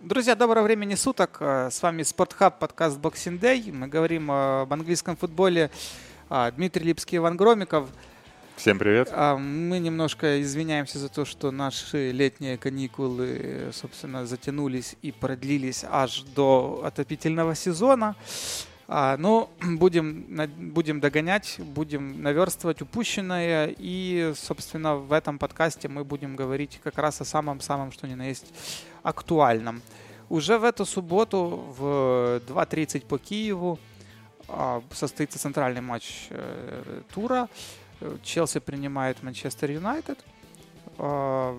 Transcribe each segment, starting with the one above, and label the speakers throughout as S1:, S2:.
S1: Друзья, доброго времени суток. Э, с вами Спортхаб, подкаст Boxing Day. Мы говорим об английском футболе. А, Дмитрий Липский, Иван Громиков.
S2: Всем привет.
S1: А, мы немножко извиняемся за то, что наши летние каникулы, собственно, затянулись и продлились аж до отопительного сезона. А, но будем, будем догонять, будем наверстывать упущенное. И, собственно, в этом подкасте мы будем говорить как раз о самом-самом, что ни на есть, актуальном. Уже в эту субботу в 2.30 по Киеву а, состоится центральный матч э, тура. Челси принимает Манчестер Юнайтед. А,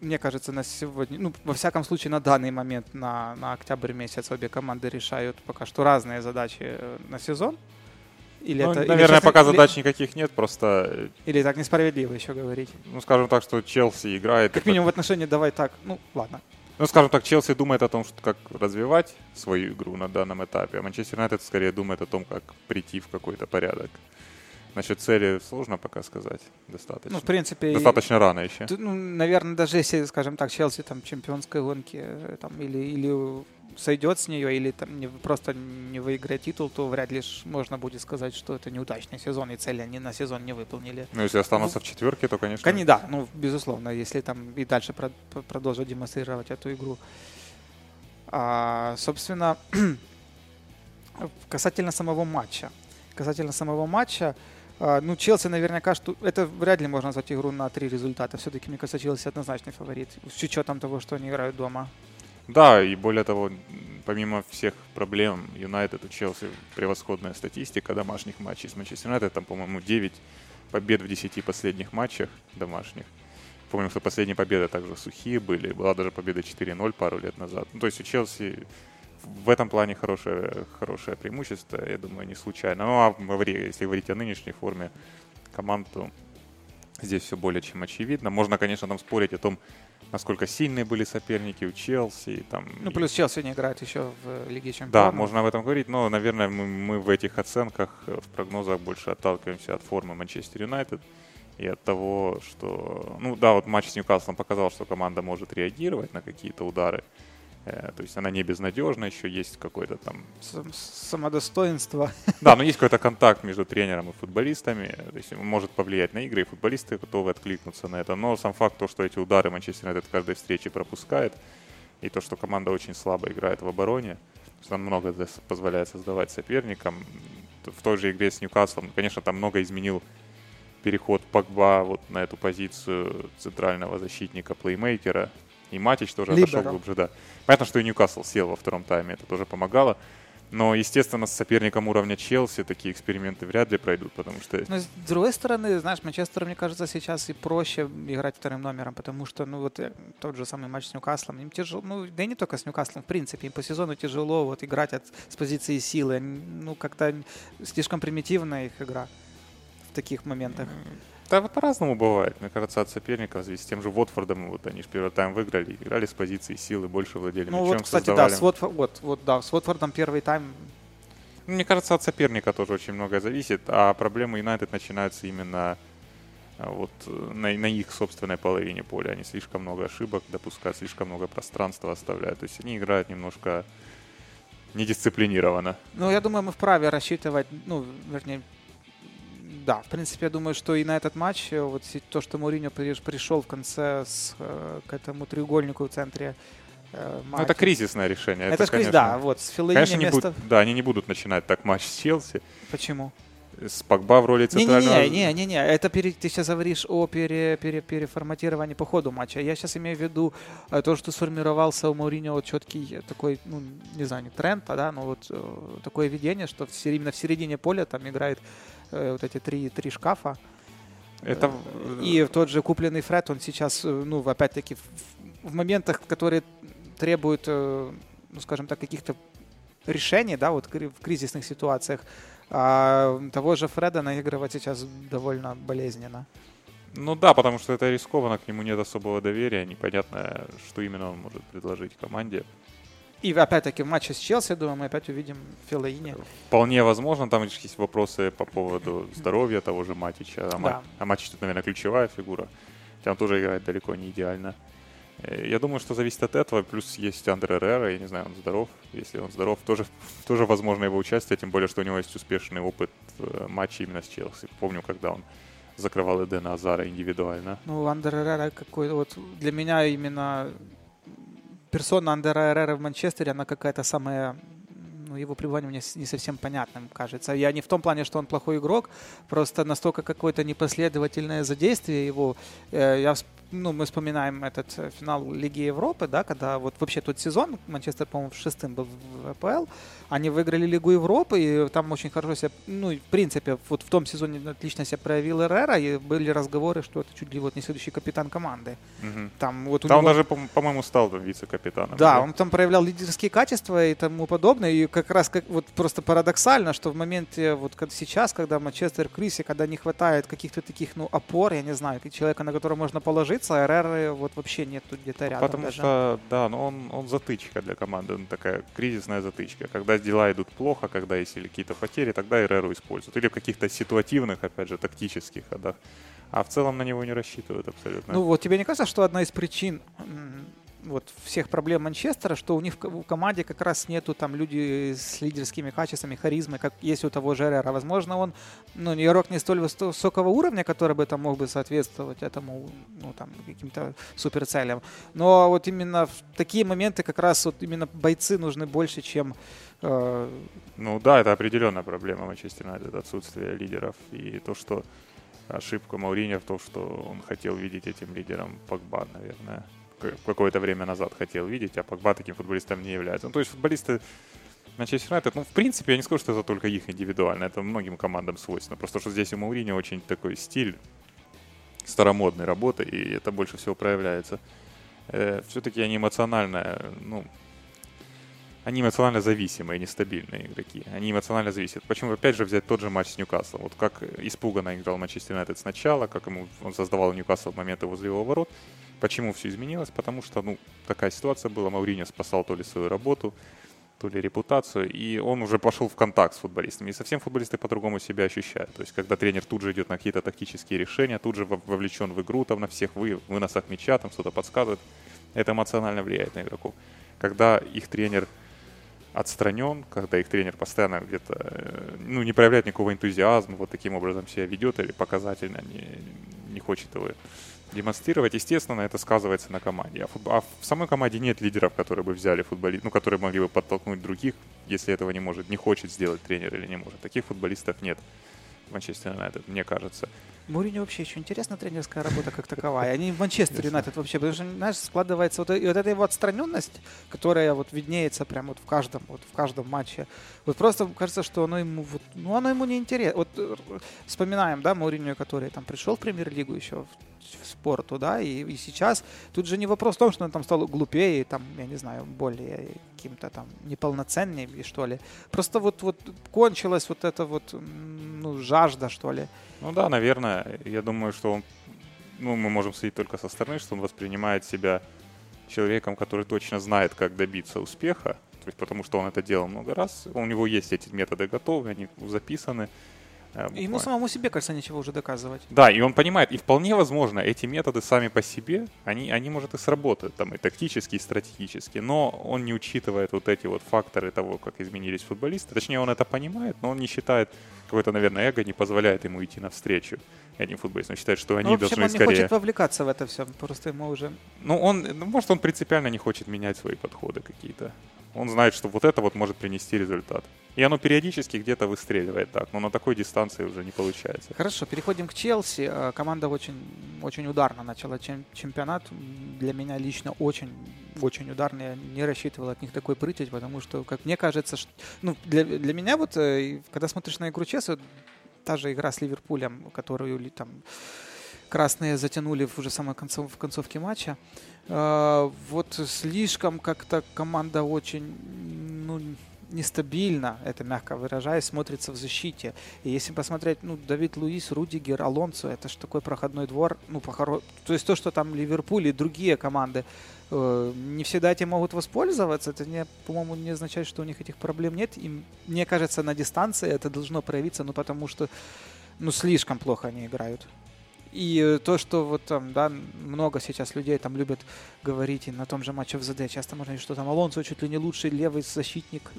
S1: мне кажется, на сегодня, ну, во всяком случае, на данный момент, на, на октябрь месяц обе команды решают пока что разные задачи э, на сезон.
S2: Или ну, это, наверное, или, пока или, задач никаких нет, просто...
S1: Э, или так несправедливо еще говорить.
S2: Ну, скажем так, что Челси играет...
S1: Как минимум в отношении давай так, ну, ладно.
S2: Ну, скажем так, Челси думает о том, что как развивать свою игру на данном этапе, а Манчестер Юнайтед скорее думает о том, как прийти в какой-то порядок. Насчет цели сложно пока сказать. Достаточно.
S1: Ну, в принципе...
S2: Достаточно рано еще.
S1: Ну, наверное, даже если, скажем так, Челси там чемпионской гонки э, там, или, или сойдет с нее, или там не, просто не выиграет титул, то вряд ли можно будет сказать, что это неудачный сезон, и цели они на сезон не выполнили.
S2: Ну, если останутся ну, в четверке, то, конечно...
S1: Конечно, да, ну, безусловно, если там и дальше про продолжат демонстрировать эту игру. А, собственно, касательно самого матча. Касательно самого матча, а, ну, Челси наверняка, что это вряд ли можно назвать игру на три результата. Все-таки, мне кажется, Челси однозначный фаворит, с учетом того, что они играют дома.
S2: Да, и более того, помимо всех проблем, Юнайтед у Челси превосходная статистика домашних матчей с Манчестер Юнайтед. Там, по-моему, 9 побед в 10 последних матчах домашних. Помню, что последние победы также сухие были. Была даже победа 4-0 пару лет назад. Ну, то есть у Челси в этом плане хорошее, хорошее преимущество, я думаю, не случайно. Ну, а если говорить о нынешней форме команд, то здесь все более чем очевидно. Можно, конечно, там спорить о том, насколько сильные были соперники у Челси. Там,
S1: ну, плюс. Челси не играет еще в Лиге Чемпионов.
S2: Да, можно об этом говорить, но, наверное, мы, мы в этих оценках, в прогнозах больше отталкиваемся от формы Манчестер Юнайтед и от того, что... Ну да, вот матч с Ньюкаслом показал, что команда может реагировать на какие-то удары. Э, то есть она не безнадежна, еще есть какое-то там...
S1: Самодостоинство.
S2: Да, но есть какой-то контакт между тренером и футболистами. То есть может повлиять на игры, и футболисты готовы откликнуться на это. Но сам факт, то, что эти удары Манчестер Юнайтед в каждой встрече пропускает, и то, что команда очень слабо играет в обороне, что нам много позволяет создавать соперникам. В той же игре с Ньюкаслом, конечно, там много изменил переход Погба вот на эту позицию центрального защитника, плеймейкера. И Матич тоже Либеро. отошел глубже, да. Понятно, что и Ньюкасл сел во втором тайме, это тоже помогало. Но, естественно, с соперником уровня Челси такие эксперименты вряд ли пройдут, потому что...
S1: Но, с другой стороны, знаешь, Манчестер, мне кажется, сейчас и проще играть вторым номером, потому что, ну, вот э, тот же самый матч с Ньюкаслом, им тяжело, ну, да и не только с Ньюкаслом, в принципе, им по сезону тяжело вот играть от, с позиции силы, ну, как-то слишком примитивная их игра в таких моментах.
S2: Да, вот по-разному бывает. Мне кажется, от соперников здесь с тем же Уотфордом, вот они же первый тайм выиграли, играли с позиции силы, больше владели
S1: ну,
S2: мячом,
S1: вот, кстати, создавали. да, с Уотфор, вот, вот, да, с Уотфордом первый тайм
S2: ну, мне кажется, от соперника тоже очень многое зависит, а проблемы Юнайтед начинаются именно а, вот на, на их собственной половине поля. Они слишком много ошибок допускают, слишком много пространства оставляют. То есть они играют немножко недисциплинированно.
S1: Ну, я думаю, мы вправе рассчитывать, ну, вернее, да, в принципе, я думаю, что и на этот матч, э, вот то, что Мourinho пришел в конце с, э, к этому треугольнику в центре
S2: э, ну, это кризисное решение.
S1: Это, это конечно, да, вот с Филоини
S2: конечно, место... Будут, да, они не будут начинать так матч с Челси.
S1: Почему?
S2: С Погба в роли центрального...
S1: Не-не-не, это пере... ты сейчас говоришь о пере... Пере... переформатировании по ходу матча. Я сейчас имею в виду то, что сформировался у Мауриньо вот четкий такой, ну, не знаю, не тренд, а, да, но вот такое видение, что именно в середине поля там играет вот эти три, три шкафа. Это... Э, и тот же купленный Фред, он сейчас, э, ну, опять-таки, в, в моментах, которые требуют, ну, скажем так, каких-то решений, да, вот в кризисных ситуациях, а того же Фреда наигрывать сейчас довольно болезненно.
S2: Ну да, потому что это рискованно, к нему нет особого доверия, непонятно, что именно он может предложить команде.
S1: И опять-таки в матче с Челси, думаю, мы опять увидим Филаини.
S2: Вполне возможно. Там есть вопросы по поводу здоровья того же Матича. А, да. а Матич тут, наверное, ключевая фигура. Там тоже играет далеко не идеально. Э, я думаю, что зависит от этого. Плюс есть Андре Рера, я не знаю, он здоров. Если он здоров, тоже, тоже возможно его участие, тем более, что у него есть успешный опыт э, матча именно с Челси. Помню, когда он закрывал Эдена Азара индивидуально.
S1: Ну, Андре Рера какой вот для меня именно персона Андера Эррера в Манчестере, она какая-то самая ну, его пребывание мне не совсем понятным кажется. Я не в том плане, что он плохой игрок, просто настолько какое-то непоследовательное задействие его. Э, я ну, мы вспоминаем этот э, финал Лиги Европы, да, когда вот вообще тот сезон, Манчестер, по-моему, шестым был в АПЛ, они выиграли Лигу Европы, и там очень хорошо себя, ну, в принципе, вот в том сезоне отлично себя проявил Эррера, и были разговоры, что это чуть ли вот не следующий капитан команды.
S2: Угу. Там, вот у там него... он даже, по-моему, стал вице-капитаном.
S1: Да, да, он там проявлял лидерские качества и тому подобное, и как раз как, вот просто парадоксально, что в моменте, вот как сейчас, когда Манчестер в кризисе, когда не хватает каких-то таких, ну, опор, я не знаю, человека, на которого можно положиться, РР вот вообще нету где-то рядом
S2: Потому
S1: даже.
S2: что, да, но он, он затычка для команды, он такая кризисная затычка. Когда дела идут плохо, когда есть или какие-то потери, тогда РР используют. Или в каких-то ситуативных, опять же, тактических ходах. А в целом на него не рассчитывают абсолютно.
S1: Ну вот тебе не кажется, что одна из причин вот всех проблем Манчестера, что у них в команде как раз нету там люди с лидерскими качествами, харизмой, как есть у того же Эрера. Возможно, он, ну, игрок не столь высокого уровня, который бы там мог бы соответствовать этому, ну, там, каким-то суперцелям. Но вот именно в такие моменты как раз вот именно бойцы нужны больше, чем
S2: э... ну да, это определенная проблема Манчестер Юнайтед, отсутствие лидеров и то, что ошибка Мауриньо в том, что он хотел видеть этим лидером Погба, наверное какое-то время назад хотел видеть, а Погба таким футболистом не является. Ну, то есть футболисты Манчестер Юнайтед, ну, в принципе, я не скажу, что это только их индивидуально, это многим командам свойственно. Просто что здесь у Маурини очень такой стиль старомодной работы, и это больше всего проявляется. Э, все-таки они эмоционально, ну, они эмоционально зависимые, нестабильные игроки. Они эмоционально зависят. Почему, опять же, взять тот же матч с Ньюкаслом? Вот как испуганно играл Манчестер Юнайтед сначала, как ему он создавал Ньюкасл в моменты возле его ворот. Почему все изменилось? Потому что, ну, такая ситуация была. Мауриньо спасал то ли свою работу, то ли репутацию, и он уже пошел в контакт с футболистами. И совсем футболисты по-другому себя ощущают. То есть, когда тренер тут же идет на какие-то тактические решения, тут же вовлечен в игру, там на всех вы, выносах мяча, там что-то подсказывает, это эмоционально влияет на игроков. Когда их тренер отстранен, когда их тренер постоянно где-то э, ну, не проявляет никакого энтузиазма, вот таким образом себя ведет или показательно не, не хочет его демонстрировать, естественно, это сказывается на команде. А, а в самой команде нет лидеров, которые бы взяли футболист, ну, которые могли бы подтолкнуть других, если этого не может, не хочет сделать тренер или не может. Таких футболистов нет в Манчестер Юнайтед, мне кажется.
S1: Мourinho вообще еще интересная тренерская работа как таковая. Они в Манчестер Юнайтед вообще, потому что, знаешь, складывается вот, и вот эта его отстраненность, которая вот виднеется прямо вот в каждом, вот в каждом матче. Вот просто кажется, что оно ему, вот, ну, оно ему не интересно. Вот э, вспоминаем, да, Мourinho, который там пришел в премьер-лигу еще в в спорту, да, и, и сейчас тут же не вопрос в том, что он там стал глупее, там, я не знаю, более каким-то там неполноценнее, что ли. Просто вот, вот кончилась вот эта вот, ну, жажда, что ли.
S2: Ну да, наверное. Я думаю, что он, ну, мы можем судить только со стороны, что он воспринимает себя человеком, который точно знает, как добиться успеха, то есть потому что он это делал много раз, у него есть эти методы готовы, они записаны,
S1: Ему самому себе, кажется, ничего уже доказывать.
S2: Да, и он понимает, и вполне возможно, эти методы сами по себе, они, они может, и сработают, там, и тактически, и стратегически, но он не учитывает вот эти вот факторы того, как изменились футболисты. Точнее, он это понимает, но он не считает, какое-то, наверное, эго не позволяет ему идти навстречу этим футболистам. Он считает, что они ну, должны
S1: он
S2: скорее...
S1: он не хочет вовлекаться в это все, просто ему уже...
S2: Ну, он, ну, может, он принципиально не хочет менять свои подходы какие-то. Он знает, что вот это вот может принести результат. И оно периодически где-то выстреливает так, но на такой дистанции уже не получается.
S1: Хорошо, переходим к Челси. Э, команда очень, очень ударно начала чемпионат. Для меня лично очень, очень ударно. Я не рассчитывал от них такой прытить, потому что, как мне кажется, что, ну, для, для меня вот, э, когда смотришь на игру Челси, та же игра с Ливерпулем, которую там красные затянули в уже самой концов, в концовке матча. Э, вот слишком как-то команда очень ну, нестабильно, это мягко выражаясь, смотрится в защите. И если посмотреть, ну, Давид Луис, Рудигер, Алонсо, это же такой проходной двор, ну, похоро... то есть то, что там Ливерпуль и другие команды э, не всегда этим могут воспользоваться, это, не, по-моему, не означает, что у них этих проблем нет. И мне кажется, на дистанции это должно проявиться, ну, потому что, ну, слишком плохо они играют. И то, что вот там, да, много сейчас людей там любят говорить, и на том же матче в ЗД часто можно говорить, что там Алонсо чуть ли не лучший левый защитник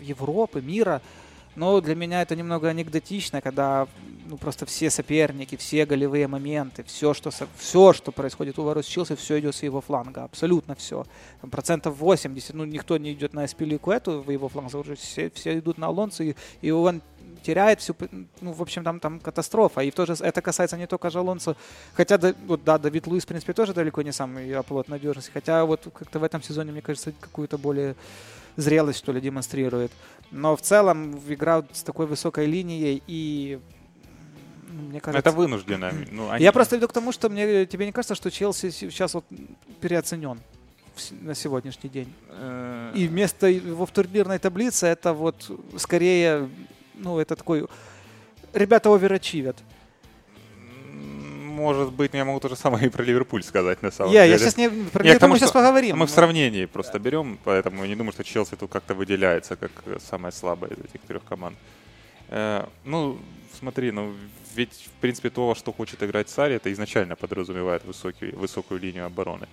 S1: Европы, мира. Но для меня это немного анекдотично, когда ну, просто все соперники, все голевые моменты, все что, все, что происходит у ворот Челси, все идет с его фланга. Абсолютно все. Там, процентов 80. Ну, никто не идет на Эспилику эту в его фланг. Все, все идут на Алонсо, и, и он теряет всю... Ну, в общем, там, там катастрофа. И тоже это касается не только же Алонсо. Хотя, да, вот, да, Давид Луис, в принципе, тоже далеко не самый оплот надежности. Хотя вот как-то в этом сезоне, мне кажется, какую-то более зрелость, что ли, демонстрирует. Но в целом игра с такой высокой линией и
S2: ну, мне кажется... Это вынужденно.
S1: Ну, они... Я просто веду к тому, что мне тебе не кажется, что Челси сейчас вот переоценен на сегодняшний день. Э, и место его в турнирной таблице это вот скорее, ну, это такой... Ребята оверачивят
S2: может быть, я могу то же самое и про Ливерпуль сказать, на самом
S1: yeah,
S2: деле.
S1: Я сейчас не... Про Ливерпуль мы сейчас поговорим.
S2: Мы в сравнении просто берем, поэтому я не думаю, что Челси тут как-то выделяется, как самая слабая из этих трех команд. Э, ну, смотри, ну, ведь, в принципе, то, что хочет играть Сари, это изначально подразумевает высокий, высокую линию обороны.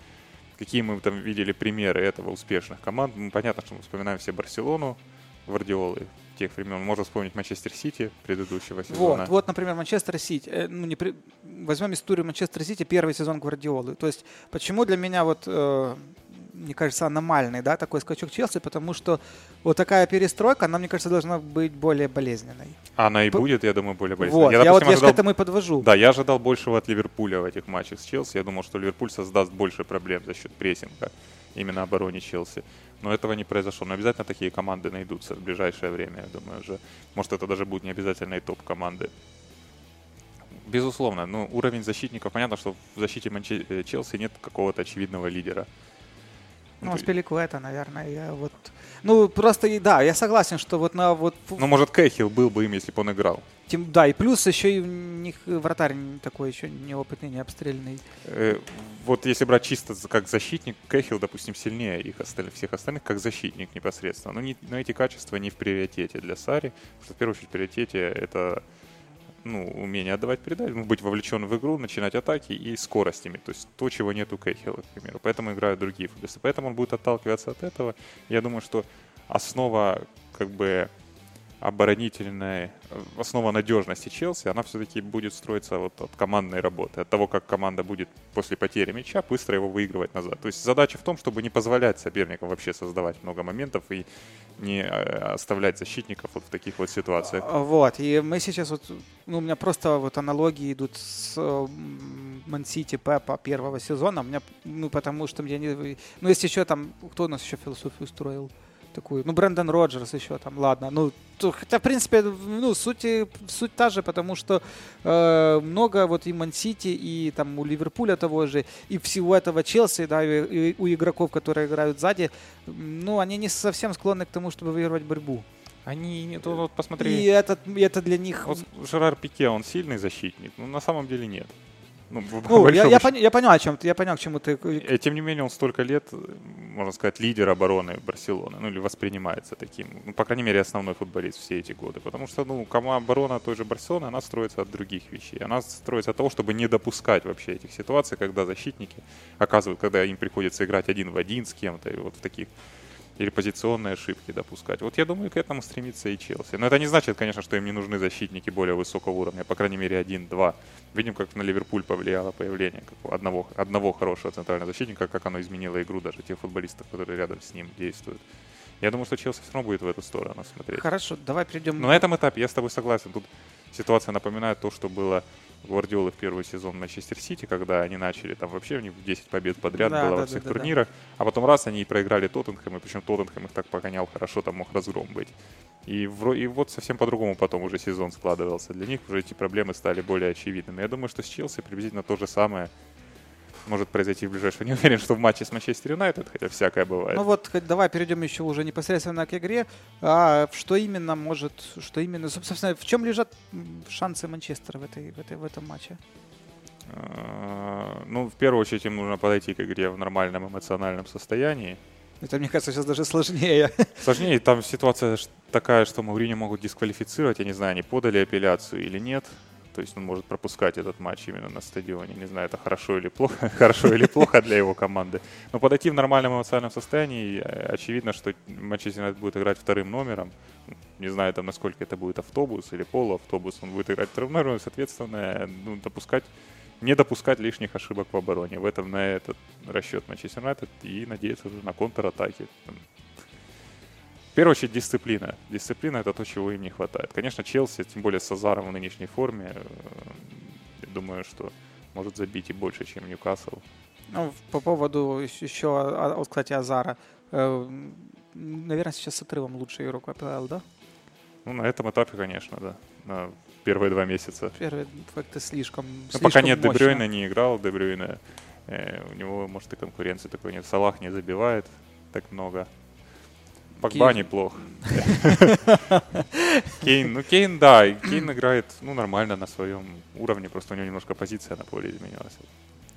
S2: Какие мы там видели примеры этого успешных команд? Ну, понятно, что мы вспоминаем все Барселону, Гвардиолы, тех времен. Можно вспомнить Манчестер Сити предыдущего сезона.
S1: Вот, вот например, Манчестер Сити. Э, ну, не при... Возьмем историю Манчестер Сити, первый сезон Гвардиолы. То есть, почему для меня вот э, мне кажется, аномальный, да, такой скачок Челси, потому что вот такая перестройка, она, мне кажется, должна быть более болезненной.
S2: Она и П... будет, я думаю, более болезненной.
S1: Вот, я, допустим, я вот ожидал... я к этому и подвожу.
S2: Да, я ожидал большего от Ливерпуля в этих матчах с Челси. Я думал, что Ливерпуль создаст больше проблем за счет прессинга именно обороне Челси но этого не произошло. Но обязательно такие команды найдутся в ближайшее время, я думаю, уже. Может, это даже будет не обязательно и топ-команды. Безусловно, ну, уровень защитников, понятно, что в защите э, Челси нет какого-то очевидного лидера.
S1: Ну, с это, наверное, я вот... Ну, просто, да, я согласен, что вот на вот...
S2: Ну, может, Кэхилл был бы им, если бы он играл.
S1: Тем, да, и плюс еще и у них вратарь такой еще неопытный, не обстрельный.
S2: Э, вот если брать чисто как защитник, Кэхилл, допустим, сильнее их остальных, всех остальных, как защитник непосредственно. Но, не, но эти качества не в приоритете для Сари, потому что в первую очередь в приоритете это ну, умение отдавать передачи, ну, быть вовлечен в игру, начинать атаки и скоростями. То есть то, чего нет у Кейхилла, к примеру. Поэтому играют другие футболисты. Поэтому он будет отталкиваться от этого. Я думаю, что основа как бы оборонительная основа надежности Челси, она все-таки будет строиться вот от командной работы, от того, как команда будет после потери мяча быстро его выигрывать назад. То есть задача в том, чтобы не позволять соперникам вообще создавать много моментов и не э, оставлять защитников вот в таких вот ситуациях. А,
S1: вот, и мы сейчас вот, ну, у меня просто вот аналогии идут с Ман-Сити Пепа первого сезона, у меня, ну, потому что мне не... Ну, есть еще там, кто у нас еще философию устроил? Такую. Ну, Брэндон Роджерс еще там, ладно. Ну, хотя, в принципе, ну, суть, суть та же, потому что э, много вот и Ман-Сити, и там у Ливерпуля того же, и всего этого Челси, да, и, и у игроков, которые играют сзади, ну, они не совсем склонны к тому, чтобы выигрывать борьбу.
S2: Они, тут вот посмотри.
S1: И это, это для них...
S2: Вот Жерар Пике, он сильный защитник? Ну, на самом деле нет.
S1: Ну, ну я, я, пон, я понял, о чем ты, я понял, к чему ты.
S2: И, тем не менее, он столько лет, можно сказать, лидер обороны Барселоны, ну или воспринимается таким, ну, по крайней мере, основной футболист все эти годы. Потому что, ну, команда оборона той же Барселоны, она строится от других вещей. Она строится от того, чтобы не допускать вообще этих ситуаций, когда защитники оказывают, когда им приходится играть один в один с кем-то, и вот в таких или позиционные ошибки допускать. Вот я думаю, к этому стремится и Челси. Но это не значит, конечно, что им не нужны защитники более высокого уровня, по крайней мере, один-два. Видим, как на Ливерпуль повлияло появление одного, одного хорошего центрального защитника, как оно изменило игру даже тех футболистов, которые рядом с ним действуют. Я думаю, что Челси все равно будет в эту сторону смотреть.
S1: Хорошо, давай перейдем.
S2: Но на этом этапе я с тобой согласен. Тут ситуация напоминает то, что было Гвардиолы в первый сезон Манчестер Сити, когда они начали, там вообще у них 10 побед подряд да, было да, во всех да, турнирах, а потом раз они проиграли Тоттенхэм, и причем Тоттенхэм их так погонял хорошо, там мог разгром быть. И, в, и вот совсем по-другому потом уже сезон складывался. Для них уже эти проблемы стали более очевидными. Я думаю, что с Челси приблизительно то же самое может произойти в ближайшее. Не уверен, что в матче с Манчестер Юнайтед, хотя всякое бывает.
S1: Ну вот, давай перейдем еще уже непосредственно к игре. А что именно может, что именно, собственно, в чем лежат шансы Манчестера в, этой, в, этой, в этом матче?
S2: А, ну, в первую очередь им нужно подойти к игре в нормальном эмоциональном состоянии.
S1: Это, мне кажется, сейчас даже сложнее.
S2: Сложнее. Там ситуация такая, что Маурини могут дисквалифицировать. Я не знаю, они подали апелляцию или нет. То есть он может пропускать этот матч именно на стадионе. Не знаю, это хорошо или плохо, хорошо или плохо для его команды. Но подойти в нормальном эмоциональном состоянии, э, очевидно, что Манчестер будет играть вторым номером. Не знаю, там, насколько это будет автобус или полуавтобус. Он будет играть вторым номером, соответственно, ну, допускать не допускать лишних ошибок в обороне. В этом на этот расчет Манчестер Юнайтед и надеяться уже на контратаки. В первую очередь дисциплина. Дисциплина это то, чего им не хватает. Конечно, Челси, тем более с Азаром в нынешней форме, э, я думаю, что может забить и больше, чем Ньюкасл.
S1: Ну, по поводу еще, вот, кстати, Азара. Э, наверное, сейчас с отрывом лучший игрок АПЛ, да?
S2: Ну, на этом этапе, конечно, да. На первые два месяца.
S1: Первые как-то слишком,
S2: ну,
S1: слишком
S2: Пока нет
S1: мощно.
S2: Дебрюйна, не играл Дебрюйна. Э, у него, может, и конкуренции такой нет. Салах не забивает так много. Погба неплох. Кейн, ну Кейн, да, Кейн играет, ну, нормально на своем уровне, просто у него немножко позиция на поле изменилась.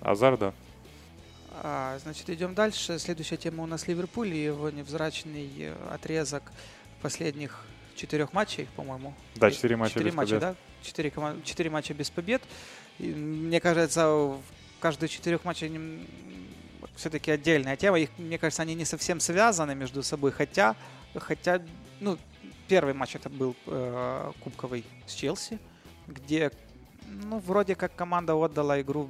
S2: Азар, да.
S1: А, значит, идем дальше. Следующая тема у нас Ливерпуль и его невзрачный э, отрезок последних четырех матчей, по-моему.
S2: Да, четыре матча
S1: четыре
S2: без
S1: матча,
S2: побед.
S1: да? Четыре, кома- четыре матча без побед. И, мне кажется, в каждые четырех матчей нем- все-таки отдельная тема. Их, мне кажется, они не совсем связаны между собой, хотя, хотя, ну, первый матч это был э, кубковый с Челси, где, ну, вроде как команда отдала игру,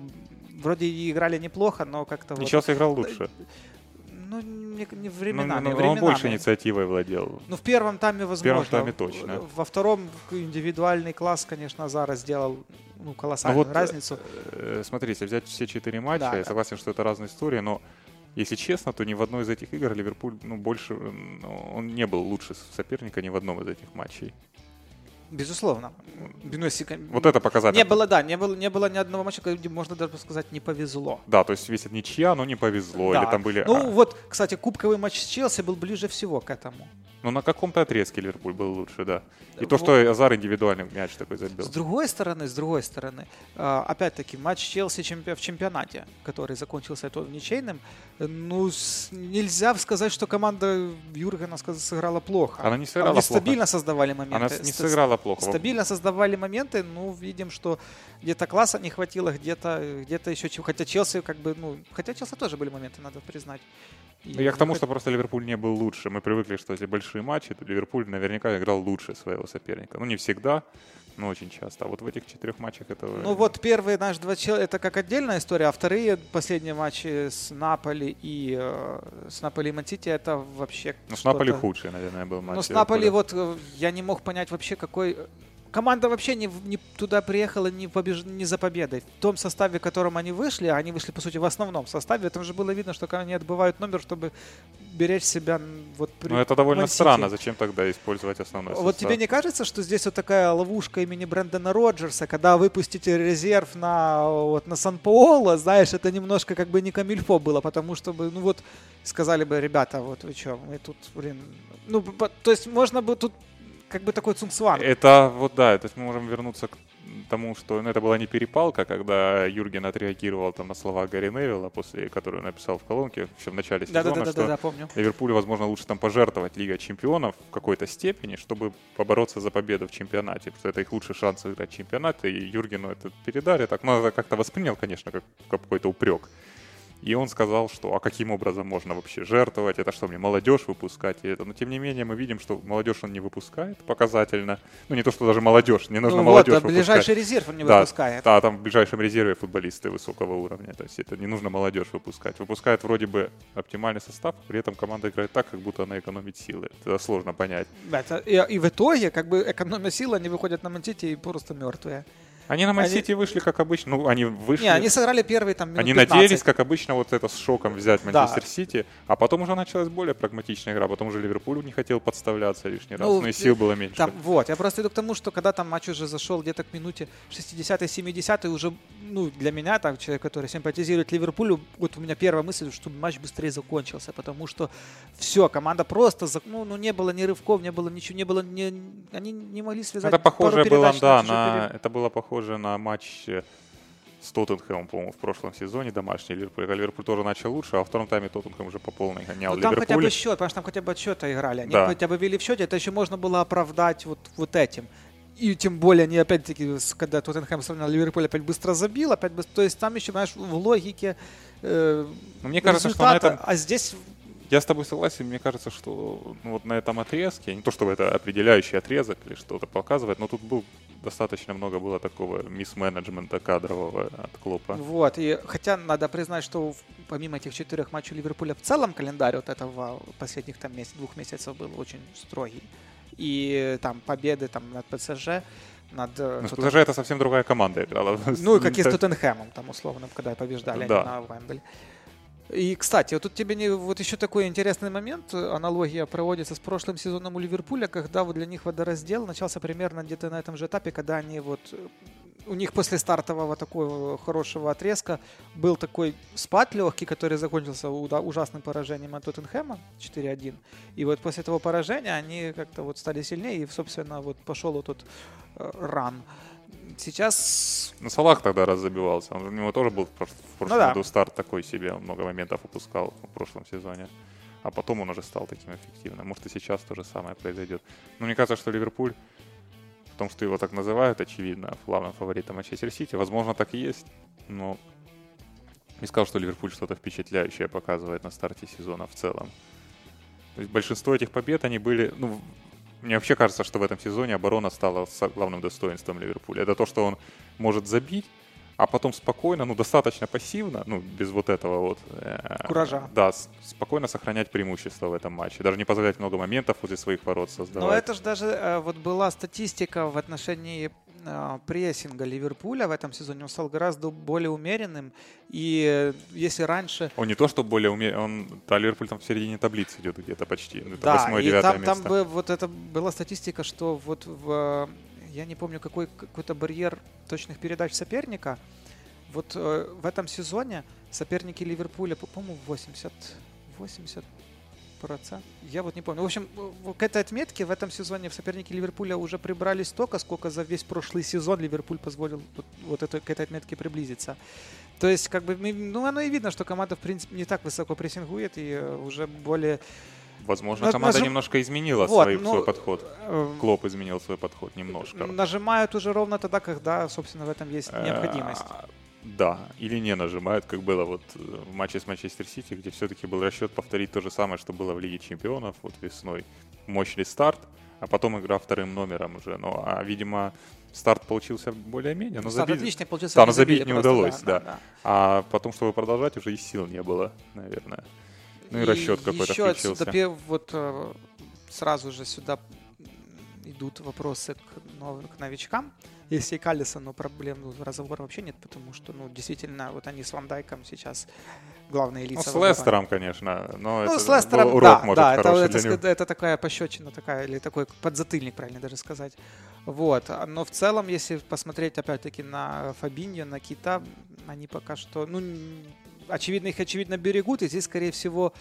S1: вроде и играли неплохо, но как-то
S2: И
S1: вот,
S2: Челси играл лучше.
S1: Ну, не, не
S2: Ну,
S1: временами,
S2: ну, ну, он
S1: временами.
S2: больше инициативой владел.
S1: Ну, в первом тайме, возможно.
S2: тайме точно.
S1: Во втором индивидуальный класс, конечно, Зара сделал ну,
S2: Ну
S1: колоссальную
S2: вот,
S1: разницу.
S2: э, смотрите, взять все четыре матча,
S1: Да,
S2: я согласен, что это разные истории, но если честно, то ни в одной из этих игр Ливерпуль, ну, больше, ну, он не был лучше соперника ни в одном из этих матчей.
S1: Безусловно. Ну, кон-
S2: Вот это показатель.
S1: Не было, да, не было, не было ни одного матча, где можно даже сказать, не повезло.
S2: Да, то есть весит ничья, но не повезло.
S1: Да.
S2: Или там были...
S1: Ну
S2: а,
S1: вот, кстати, кубковый матч с Челси был ближе всего к этому.
S2: ну, на каком-то отрезке Ливерпуль был лучше, да. И
S1: Э,
S2: то,
S1: вот.
S2: что Азар индивидуальный мяч такой забил.
S1: С другой стороны, с другой стороны, э, опять-таки, матч Челси в чемпионате, который закончился то ничейным, ну, нельзя сказать, что команда Юргена сыграла плохо.
S2: Она не сыграла
S1: Они
S2: плохо.
S1: стабильно создавали моменты.
S2: Она не сыграла плохо.
S1: Стабильно создавали моменты, ну, видим, что где-то класса не хватило, где-то где еще чего. Хотя Челси, как бы, ну, хотя Челси тоже были моменты, надо признать. И
S2: Ну, Я к тому, что просто Ливерпуль не был лучше. Мы привыкли, что если большие матчи, то Ливерпуль наверняка играл лучше своего соперника. Ну, не всегда, но очень часто. А вот в этих четырех матчах этого...
S1: Ну вот первые наши два человека, это как отдельная история, а вторые последние матчи с Наполи и э, с Наполи и Мансити это вообще
S2: Ну, с Наполи худший, наверное, был матч.
S1: Ну с
S2: Ливерпуля.
S1: Наполи вот э, я не мог понять вообще какой... Команда вообще не, не туда приехала не, побеж... не за победой. В том составе, в котором они вышли, они вышли, по сути, в основном составе, там же было видно, что они отбывают номер, чтобы беречь себя вот при
S2: Ну, это довольно
S1: Ман-Сити.
S2: странно. Зачем тогда использовать основной
S1: Вот
S2: состав?
S1: тебе не кажется, что здесь вот такая ловушка имени Брэндона Роджерса, когда выпустите резерв на, вот, на Сан-Паоло, знаешь, это немножко как бы не камильфо было, потому что бы, ну вот, сказали бы, ребята, вот вы что, мы тут, блин, ну, то есть можно бы тут как бы такой цунгсван.
S2: Это вот да, то есть мы можем вернуться к тому, что ну, это была не перепалка, когда Юрген отреагировал там на слова Гарри Невилла, после которую он написал в колонке еще в начале сезона, что
S1: Да-да-да, помню.
S2: Ливерпулю, возможно, лучше там пожертвовать Лига чемпионов в какой-то степени, чтобы побороться за победу в чемпионате, потому что это их лучший шанс выиграть чемпионат, и Юргену это передали, так, ну, это как-то воспринял, конечно, как какой-то упрек. И он сказал, что а каким образом можно вообще жертвовать, это что мне, молодежь выпускать и это. Но тем не менее мы видим, что молодежь он не выпускает показательно. Ну не то, что даже молодежь, не нужно
S1: Ну вот,
S2: молодежь
S1: а
S2: выпускать.
S1: ближайший резерв он не
S2: Да,
S1: выпускает.
S2: Да, там в ближайшем резерве футболисты высокого уровня. То есть это не нужно молодежь выпускать. Выпускает вроде бы оптимальный состав, при этом команда играет так, как будто она экономит силы. Это сложно понять.
S1: Это- и, и в итоге, как бы, экономя сил, они выходят на Мантите и просто мертвые.
S2: Они на
S1: Они-
S2: Ман-Сити вышли как обычно. Ну, они вышли.
S1: Не, они сыграли первые там минут
S2: Они
S1: 15.
S2: надеялись, как обычно, вот это с шоком взять
S1: Да.
S2: Манчестер Сити, а потом уже началась более прагматичная игра, потом уже Ливерпуль не хотел подставляться лишний раз,
S1: Ну,
S2: ну и сил было меньше.
S1: Там, вот, я просто иду к тому, что когда там матч уже зашел где-то к минуте 60-70, уже, ну, для меня, так, человек, который симпатизирует Ливерпулю, вот у меня первая мысль, что матч быстрее закончился, потому что все, команда просто, зак- ну, ну, не было ни рывков, не было ничего, не было, ни, они не могли связать
S2: это похоже было, да, на,
S1: пере-
S2: это было похоже на матч э, с Тоттенхэмом, по-моему, в прошлом сезоне домашний Ливерпуль. Когда Ливерпуль тоже начал лучше, а во втором тайме Тоттенхэм уже по полной гонял
S1: Ну, там хотя бы
S2: Ливерпуль.
S1: счет, потому что там хотя бы от счета играли. Они
S2: Да.
S1: хотя бы вели в счете, это еще можно было оправдать вот, вот этим. и тем более они опять-таки, когда Тоттенхэм сравнял Ливерпуль, опять быстро забил, опять быстро, то есть там еще, знаешь, в логике э,
S2: Но мне кажется, что на этом...
S1: а здесь
S2: я с тобой согласен, мне кажется, что ну, вот на этом отрезке, не то чтобы это определяющий отрезок или что-то показывает, но тут был достаточно много было такого мисс-менеджмента кадрового от Клопа.
S1: Вот, и хотя надо признать, что помимо этих четырех матчей Ливерпуля в целом календарь вот этого последних там месяц, двух месяцев был очень строгий. И там победы там над ПСЖ, над...
S2: Э, ну, ПСЖ это совсем другая команда играла.
S1: Ну, как и с Тоттенхэмом, там, условно, когда побеждали да. на Вембле. И, кстати, вот тут тебе не, вот еще такой интересный момент, аналогия проводится с прошлым сезоном у Ливерпуля, когда вот для них водораздел начался примерно где-то на этом же этапе, когда они вот у них после стартового такого хорошего отрезка был такой спад легкий, который закончился ужасным поражением от Тоттенхэма 4-1. И вот после этого поражения они как-то вот стали сильнее, и, собственно, вот пошел вот этот э, ран. Сейчас...
S2: Ну, Салах тогда раз забивался. Он, у него тоже был в прошлом ну, да. году старт такой себе. Он много моментов упускал в прошлом сезоне. А потом он уже стал таким эффективным. Может, и сейчас то же самое произойдет. Но мне кажется, что Ливерпуль в том, что его так называют, очевидно, главным фаворитом Манчестер Сити. Возможно, так и есть, но не сказал, что Ливерпуль что-то впечатляющее показывает на старте сезона в целом. То есть большинство этих побед, они были, ну, мне вообще кажется, что в этом сезоне оборона стала главным достоинством Ливерпуля. Это то, что он может забить, а потом спокойно, ну, достаточно пассивно, ну, без вот этого вот...
S1: Э, Куража.
S2: Да, спокойно сохранять преимущество в этом матче. Даже не позволять много моментов возле своих ворот создавать.
S1: Но это же даже э, вот была статистика в отношении прессинга Ливерпуля в этом сезоне. Он стал гораздо более умеренным. И э, если раньше...
S2: Он не то, что более умеренный, он... Да, Ливерпуль там в середине таблицы идет где-то почти.
S1: Это да, 8 и там, место. там вот это была статистика, что вот в я не помню, какой какой-то барьер точных передач соперника. Вот э, в этом сезоне соперники Ливерпуля, по-моему, 80, 80 процент. Я вот не помню. В общем, к этой отметке в этом сезоне в соперники Ливерпуля уже прибрали столько, сколько за весь прошлый сезон Ливерпуль позволил вот, вот это, к этой отметке приблизиться. То есть, как бы, ну, оно и видно, что команда, в принципе, не так высоко прессингует и э, уже более
S2: Возможно, команда Нажим... немножко изменила вот, свой, ну, свой подход. Э, Клоп изменил свой подход немножко.
S1: Нажимают уже ровно тогда, когда, собственно, в этом есть э, необходимость.
S2: Да, или не нажимают, как было вот э, в матче с Манчестер Сити, где все-таки был расчет повторить то же самое, что было в Лиге Чемпионов вот весной. Мощный старт, а потом игра вторым номером уже. Ну, а, видимо, старт получился более-менее. Но
S1: старт забить... отличный получился.
S2: Да, но забить не удалось, да, да. да. А потом, чтобы продолжать, уже и сил не было, наверное. Ну и, и расчет какой-то еще включился.
S1: Отсюда, вот э, сразу же сюда идут вопросы к новым к новичкам. Если и Каллиса, но проблем ну, разговора вообще нет, потому что, ну, действительно, вот они с Ван Дайком сейчас главные лица.
S2: Ну, с Лестером, конечно, но
S1: ну, это с Лестером, урок, да, может, да, это, это, это такая пощечина такая, или такой подзатыльник, правильно даже сказать. Вот, но в целом, если посмотреть, опять-таки, на Фабиньо, на Кита, они пока что, ну, очевидно, их очевидно берегут, и здесь, скорее всего,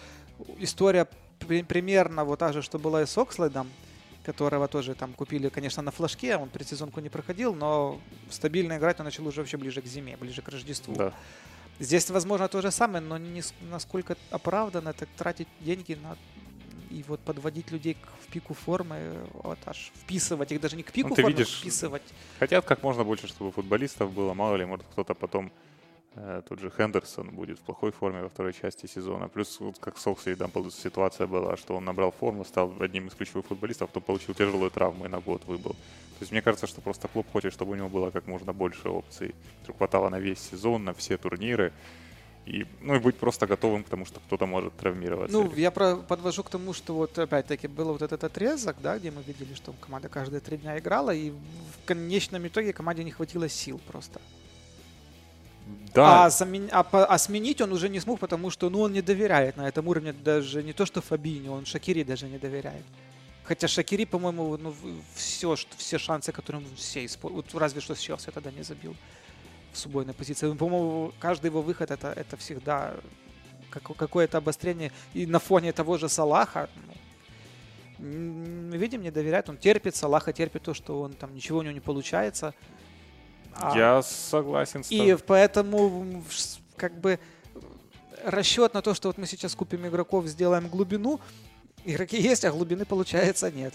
S1: история примерно вот та же, что была и с Окслайдом, которого тоже там купили, конечно, на флажке, он предсезонку не проходил, но стабильно играть он начал уже вообще ближе к зиме, ближе к Рождеству. Да. Здесь, возможно, то же самое, но не насколько оправданно так тратить деньги на и вот подводить людей к, в пику формы, вот аж вписывать их даже не к пику ну, ты формы, видишь, вписывать.
S2: Хотят как можно больше, чтобы футболистов было, мало ли, может кто-то потом тот же Хендерсон будет в плохой форме во второй части сезона. Плюс, вот как с Оксли, там ситуация была, что он набрал форму, стал одним из ключевых футболистов, то получил тяжелую травму и на год выбыл. То есть мне кажется, что просто клуб хочет, чтобы у него было как можно больше опций. Чтобы хватало на весь сезон, на все турниры. И, ну и быть просто готовым к тому, что кто-то может травмироваться.
S1: Ну, я про, подвожу к тому, что вот опять-таки был вот этот отрезок, да, где мы видели, что команда каждые три дня играла, и в конечном итоге команде не хватило сил просто.
S2: Да.
S1: А, замен... а, по... а сменить он уже не смог, потому что ну, он не доверяет на этом уровне даже не то, что Фабини, он Шакири даже не доверяет. Хотя Шакири, по-моему, ну, все, что, все шансы, которые он все использует, вот разве что с Челси тогда не забил в субойной позиции. Ну, по-моему, каждый его выход это, это всегда какое-то обострение. И на фоне того же Салаха, ну, видим, не доверяет, он терпит, Салаха терпит то, что он там ничего у него не получается.
S2: А, Я согласен с
S1: тобой. И поэтому как бы расчет на то, что вот мы сейчас купим игроков, сделаем глубину, игроки есть, а глубины получается нет.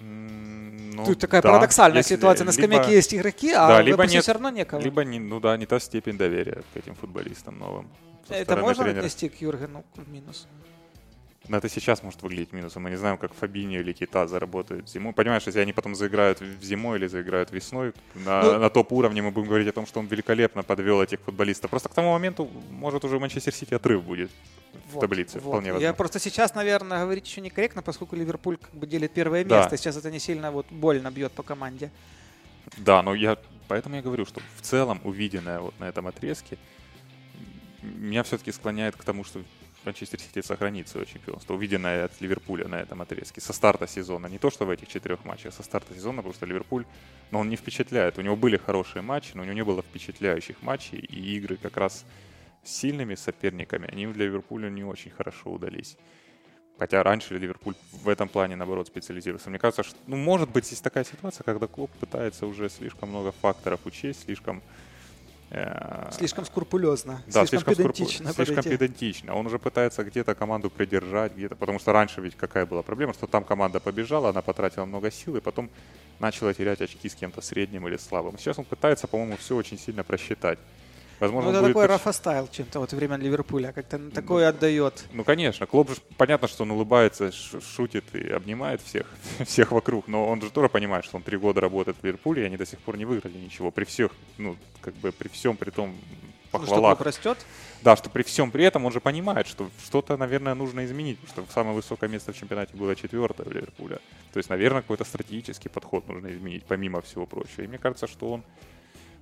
S1: Ну, Тут такая да, парадоксальная если, ситуация. На скамейке либо, есть игроки, а да, либо нет, все равно некого.
S2: Либо, не, ну да, не та степень доверия к этим футболистам новым.
S1: Это можно тренера. отнести к Юргену минус?
S2: Но это сейчас может выглядеть минусом. Мы не знаем, как Фабини или Кита заработают зимой. Понимаешь, если они потом заиграют в зимой или заиграют весной, на, ну, на топ-уровне мы будем говорить о том, что он великолепно подвел этих футболистов. Просто к тому моменту, может, уже Манчестер Сити отрыв будет вот, в таблице. Вот. Вполне возможно.
S1: Я просто сейчас, наверное, говорить еще некорректно, поскольку Ливерпуль как бы делит первое место. Да. Сейчас это не сильно вот больно бьет по команде.
S2: Да, но я поэтому я говорю, что в целом увиденное вот на этом отрезке меня все-таки склоняет к тому, что Манчестер Сити сохранит свое чемпионство, увиденное от Ливерпуля на этом отрезке. Со старта сезона, не то что в этих четырех матчах, со старта сезона просто Ливерпуль, но он не впечатляет. У него были хорошие матчи, но у него не было впечатляющих матчей, и игры как раз с сильными соперниками, они для Ливерпуля не очень хорошо удались. Хотя раньше Ливерпуль в этом плане, наоборот, специализировался. Мне кажется, что, ну, может быть, есть такая ситуация, когда клуб пытается уже слишком много факторов учесть, слишком
S1: слишком скрупулезно,
S2: да, слишком, слишком педантично. Слишком педантично. Он уже пытается где-то команду придержать, где-то, потому что раньше ведь какая была проблема, что там команда побежала, она потратила много сил и потом начала терять очки с кем-то средним или слабым. Сейчас он пытается, по-моему, все очень сильно просчитать.
S1: Возможно, ну, это такой Рафа Стайл чем-то вот времен Ливерпуля, как-то такое ну, отдает.
S2: Ну, конечно. Клоп же, понятно, что он улыбается, шутит и обнимает всех, всех вокруг, но он же тоже понимает, что он три года работает в Ливерпуле, и они до сих пор не выиграли ничего. При всех, ну, как бы при всем, при том похвалах.
S1: Ну, что растет?
S2: Да, что при всем при этом он же понимает, что что-то, наверное, нужно изменить, потому что самое высокое место в чемпионате было четвертое в Ливерпуле. То есть, наверное, какой-то стратегический подход нужно изменить, помимо всего прочего. И мне кажется, что он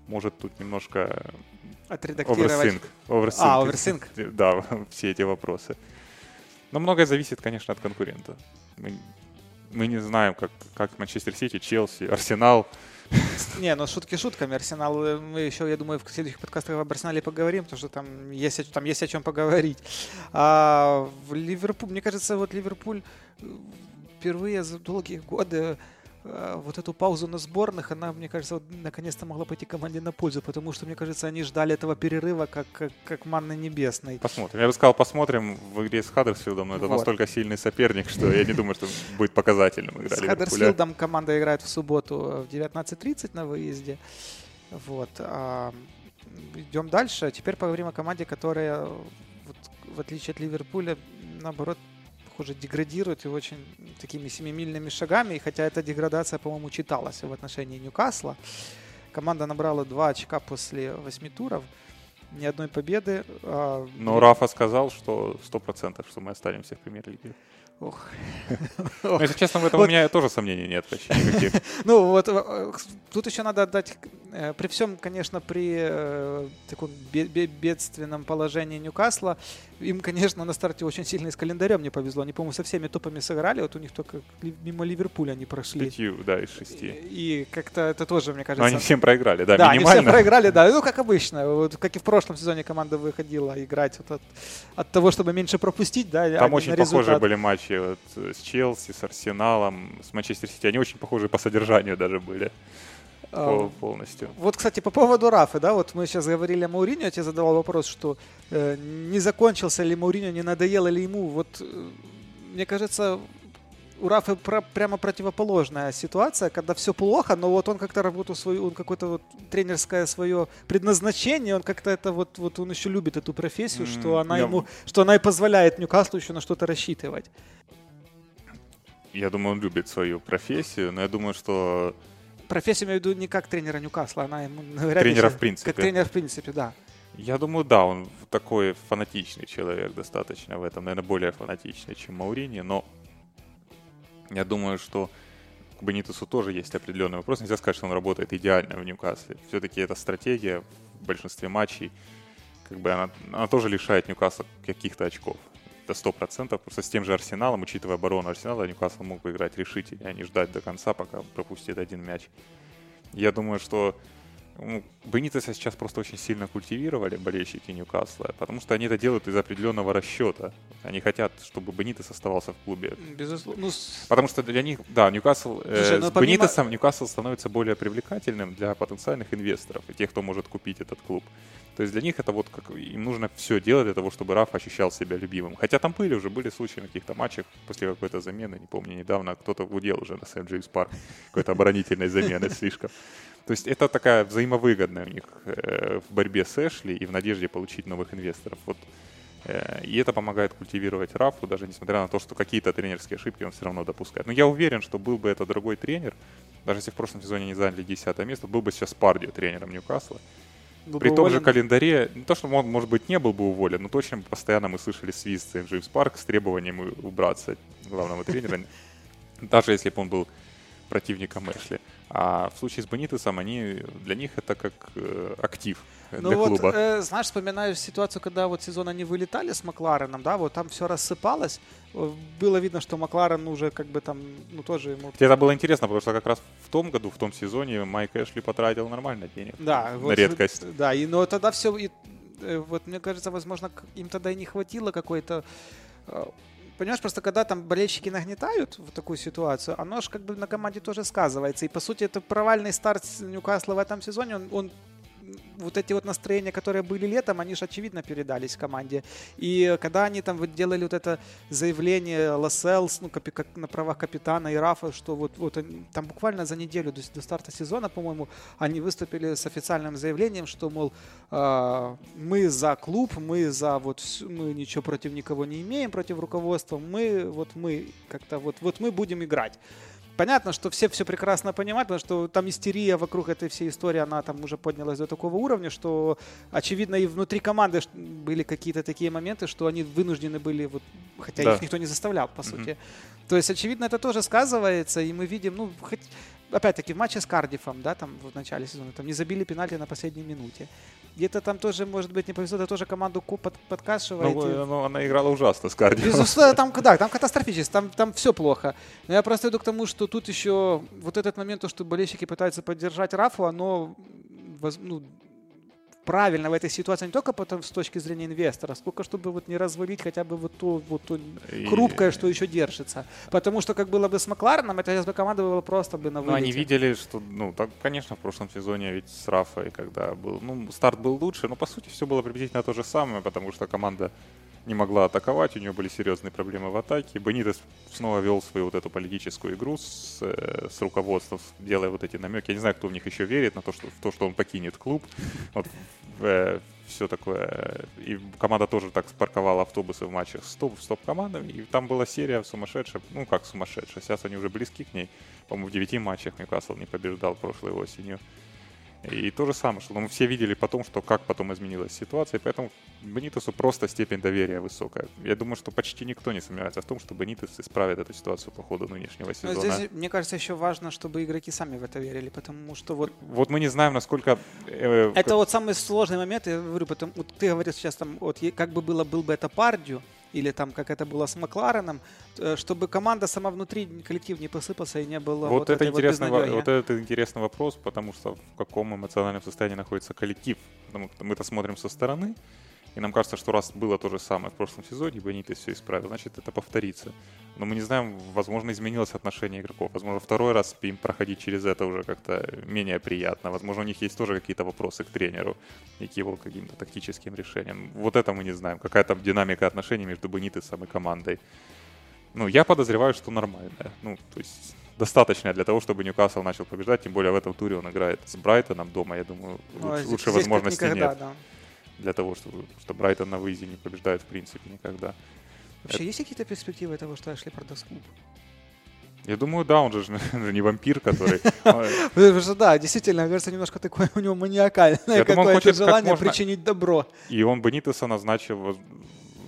S2: может тут немножко
S1: отредактировать. Оверсинк.
S2: А. Да, все эти вопросы. Но многое зависит, конечно, от конкурента. Мы, мы не знаем, как, как Манчестер Сити, Челси, Арсенал.
S1: Не, ну шутки шутками. Арсенал, э, мы еще, я думаю, в следующих подкастах об Арсенале поговорим, потому что там есть, там есть о чем поговорить. А в Ливерпуль, мне кажется, вот Ливерпуль э, впервые за долгие годы вот эту паузу на сборных, она, мне кажется, вот, наконец-то могла пойти команде на пользу, потому что, мне кажется, они ждали этого перерыва как, как, как манны небесной.
S2: Посмотрим. Я бы сказал, посмотрим в игре с Хаддерсфилдом, но это вот. настолько сильный соперник, что я не думаю, что будет показательным игра
S1: С Хаддерсфилдом команда играет в субботу в 19.30 на выезде. Вот. А, идем дальше. Теперь поговорим о команде, которая, вот, в отличие от Ливерпуля, наоборот, похоже, деградирует и очень такими семимильными шагами. И хотя эта деградация, по-моему, читалась в отношении Ньюкасла. Команда набрала 2 очка после 8 туров. Ни одной победы.
S2: А... Но Рафа сказал, что 100%, что мы останемся в премьер-лиге. Ох. Ну, если честно, в этом у меня тоже сомнений нет почти никаких.
S1: Ну, вот э, тут еще надо отдать, э, при всем, конечно, при э, таком бедственном положении Ньюкасла, им, конечно, на старте очень сильно с календарем не повезло. Они, по-моему, со всеми топами сыграли, вот у них только мимо Ливерпуля они прошли.
S2: Пятью, да, из шести.
S1: И как-то это тоже, мне кажется...
S2: Но они всем проиграли, да,
S1: Да, они всем проиграли, да, ну, как обычно. Вот, как и в прошлом сезоне команда выходила играть вот от, от того, чтобы меньше пропустить, да,
S2: Там очень похожие были матчи вот, с Челси, с Арсеналом, с Манчестер Сити. Они очень похожи по содержанию даже были. А, полностью.
S1: Вот, кстати, по поводу Рафы, да, вот мы сейчас говорили о Мауриньо, я тебе задавал вопрос, что э, не закончился ли Мауриньо, не надоело ли ему. Вот, э, мне кажется, у Рафы про, прямо противоположная ситуация, когда все плохо, но вот он как-то работу свою, он какое-то вот тренерское свое предназначение, он как-то это вот, вот он еще любит эту профессию, mm, что она я... ему, что она и позволяет Ньюкаслу еще на что-то рассчитывать.
S2: Я думаю, он любит свою профессию, но я думаю, что
S1: профессию имею в виду не как тренера Ньюкасла, она ему
S2: Тренера в принципе.
S1: Как тренер в принципе, да.
S2: Я думаю, да, он такой фанатичный человек достаточно в этом, наверное, более фанатичный, чем Маурини, но я думаю, что к Бенитусу тоже есть определенный вопрос. Нельзя сказать, что он работает идеально в Ньюкасле. Все-таки эта стратегия в большинстве матчей, как бы она, она тоже лишает Ньюкасла каких-то очков до 100%. Просто с тем же Арсеналом, учитывая оборону Арсенала, Ньюкасл мог бы играть решительнее, а не ждать до конца, пока пропустит один мяч. Я думаю, что Бенитеса сейчас просто очень сильно культивировали болельщики Ньюкасла, потому что они это делают из определенного расчета. Они хотят, чтобы Бенитес оставался в клубе.
S1: Безусловно. Ну,
S2: потому что для них, да, Ньюкасл, э, Слушай, ну, с помимо... Бенитесом Ньюкасл становится более привлекательным для потенциальных инвесторов и тех, кто может купить этот клуб. То есть для них это вот как им нужно все делать для того, чтобы Раф ощущал себя любимым. Хотя там были уже, были случаи на каких-то матчах после какой-то замены, не помню, недавно кто-то удел уже на Сент-Джеймс Парк какой-то оборонительной замены слишком. То есть это такая взаимовыгодная у них э, в борьбе с Эшли и в надежде получить новых инвесторов. Вот. Э, и это помогает культивировать Рафу, даже несмотря на то, что какие-то тренерские ошибки он все равно допускает. Но я уверен, что был бы это другой тренер, даже если в прошлом сезоне не заняли 10 место, был бы сейчас Пардио тренером Ньюкасла. Был При том же календаре, не то, что он, может быть, не был бы уволен, но точно постоянно мы слышали свист Джеймс Парк с требованием убраться главного тренера, даже если бы он был противником Эшли. А в случае с Бенитесом, они, для них это как э, актив ну для
S1: вот,
S2: клуба.
S1: Э, знаешь, вспоминаю ситуацию, когда вот сезон они вылетали с Маклареном, да, вот там все рассыпалось. Было видно, что Макларен уже как бы там, ну тоже ему...
S2: Это было интересно, потому что как раз в том году, в том сезоне Майк Эшли потратил нормально денег.
S1: Да.
S2: На
S1: вот,
S2: редкость.
S1: Да, и но тогда все... И, э, вот мне кажется, возможно, им тогда и не хватило какой-то э, Понимаешь, просто когда там болельщики нагнетают в такую ситуацию, оно же как бы на команде тоже сказывается. И по сути это провальный старт Ньюкасла в этом сезоне, он, он вот эти вот настроения, которые были летом, они же очевидно передались команде. И когда они там вот делали вот это заявление Лосселс, ну, капи, как на правах капитана и Рафа, что вот, вот они, там буквально за неделю до, до старта сезона, по-моему, они выступили с официальным заявлением, что, мол, э, мы за клуб, мы за вот, мы ничего против никого не имеем, против руководства, мы, вот мы как-то вот, вот мы будем играть понятно, что все все прекрасно понимают, потому что там истерия вокруг этой всей истории, она там уже поднялась до такого уровня, что очевидно и внутри команды были какие-то такие моменты, что они вынуждены были, вот, хотя да. их никто не заставлял, по mm-hmm. сути. То есть, очевидно, это тоже сказывается, и мы видим, ну, хоть опять-таки, в матче с Кардифом, да, там в начале сезона, там не забили пенальти на последней минуте. Где-то там тоже, может быть, не повезло, это тоже команду под, подкашивает.
S2: Ну, но ну, она играла ужасно с Кардифом.
S1: Безусловно, там, да, там катастрофически, там, там все плохо. Но я просто иду к тому, что тут еще вот этот момент, то, что болельщики пытаются поддержать Рафу, оно ну, правильно в этой ситуации не только потом с точки зрения инвестора, сколько чтобы вот не развалить хотя бы вот то, вот то хрупкое, что еще держится. Потому что как было бы с Маклареном, это сейчас бы команда была просто бы на вылете.
S2: Ну, они видели, что, ну, так, конечно, в прошлом сезоне ведь с Рафой, когда был, ну, старт был лучше, но по сути все было приблизительно то же самое, потому что команда не могла атаковать, у нее были серьезные проблемы в атаке. Бенитес снова вел свою вот эту политическую игру с, э, с руководством, делая вот эти намеки. Я не знаю, кто в них еще верит, на то, что, в то, что он покинет клуб. Вот, э, все такое. И команда тоже так спарковала автобусы в матчах с топ, с топ-командами. И там была серия сумасшедшая, ну как сумасшедшая, сейчас они уже близки к ней. По-моему, в девяти матчах Ньюкасл не побеждал прошлой осенью. И то же самое, что мы все видели потом, что как потом изменилась ситуация, и поэтому Бенитесу просто степень доверия высокая. Я думаю, что почти никто не сомневается в том, что Бенитес исправит эту ситуацию по ходу нынешнего сезона. Но
S1: здесь, мне кажется, еще важно, чтобы игроки сами в это верили, потому что вот...
S2: Вот мы не знаем, насколько...
S1: Э, это вот самый сложный момент, я говорю, потому, вот ты говоришь сейчас там, вот как бы было, был бы это Пардию, или там как это было с Маклареном, э, чтобы команда сама внутри, коллектив не посыпался и не было
S2: вот, вот это интересный, вот, вот это интересный вопрос, потому что в каком эмоциональном состоянии находится коллектив. Потому что мы это смотрим со стороны, и нам кажется, что раз было то же самое в прошлом сезоне, Бенитес все исправил, значит это повторится. Но мы не знаем, возможно, изменилось отношение игроков. Возможно, второй раз им проходить через это уже как-то менее приятно. Возможно, у них есть тоже какие-то вопросы к тренеру и к его каким-то тактическим решениям. Вот это мы не знаем. Какая там динамика отношений между Бенитесом и командой. Ну, я подозреваю, что нормальная. Ну, то есть достаточная для того, чтобы Ньюкасл начал побеждать. Тем более в этом туре он играет с Брайтоном дома. Я думаю, лучше, ну, лучше возможности никогда, нет. Да для того, чтобы что Брайтон на выезде не побеждает в принципе никогда.
S1: Вообще, Это... есть какие-то перспективы того, что Эшли продаст клуб?
S2: Я думаю, да, он же, не вампир, который...
S1: Потому что, да, действительно, кажется, немножко такое у него маниакальное какое-то желание причинить добро.
S2: И он Бенитеса назначил,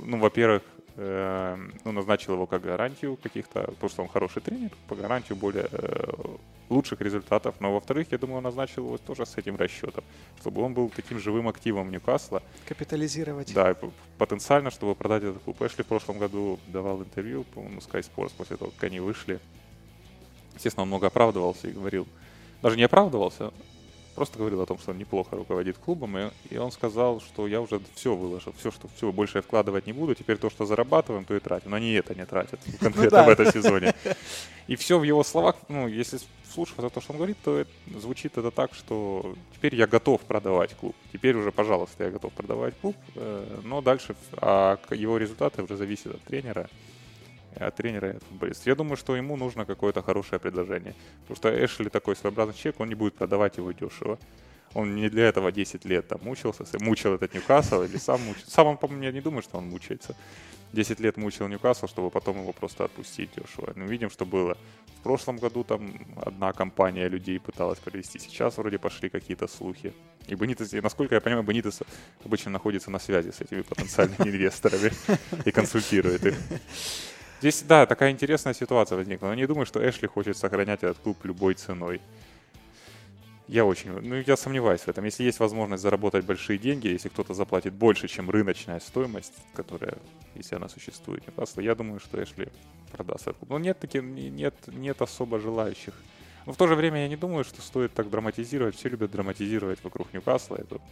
S2: ну, во-первых, ну, назначил его как гарантию каких-то, потому что он хороший тренер, по гарантию более э, лучших результатов. Но, во-вторых, я думаю, он назначил его тоже с этим расчетом, чтобы он был таким живым активом Ньюкасла.
S1: Капитализировать.
S2: Да, потенциально, чтобы продать этот клуб. Эшли в прошлом году давал интервью, по-моему, Sky Sports после того, как они вышли. Естественно, он много оправдывался и говорил, даже не оправдывался, просто говорил о том, что он неплохо руководит клубом, и, и он сказал, что я уже все выложил, все, что все, больше я вкладывать не буду, теперь то, что зарабатываем, то и тратим. Но они это не тратят конкретно в этом сезоне. И все в его словах, ну, если слушаться то, что он говорит, то это, звучит это так, что теперь я готов продавать клуб. Теперь уже, пожалуйста, я готов продавать клуб, э, но дальше а его результаты уже зависят от тренера от тренера и от футболиста. Я думаю, что ему нужно какое-то хорошее предложение. Потому что Эшли такой своеобразный человек, он не будет продавать его дешево. Он не для этого 10 лет там мучился, мучил этот Ньюкасл или сам мучился. Сам он, по-моему, я не думаю, что он мучается. 10 лет мучил Ньюкасл, чтобы потом его просто отпустить дешево. Мы видим, что было. В прошлом году там одна компания людей пыталась провести. Сейчас вроде пошли какие-то слухи. И Бенитес, насколько я понимаю, Бенитес обычно находится на связи с этими потенциальными инвесторами и консультирует их. Здесь, да, такая интересная ситуация возникла. Но не думаю, что Эшли хочет сохранять этот клуб любой ценой. Я очень, ну я сомневаюсь в этом. Если есть возможность заработать большие деньги, если кто-то заплатит больше, чем рыночная стоимость, которая, если она существует, Ньюкасла, я думаю, что Эшли продаст этот клуб. Но нет, таки, нет, нет особо желающих. Но в то же время я не думаю, что стоит так драматизировать. Все любят драматизировать вокруг Ньюкасла. Эту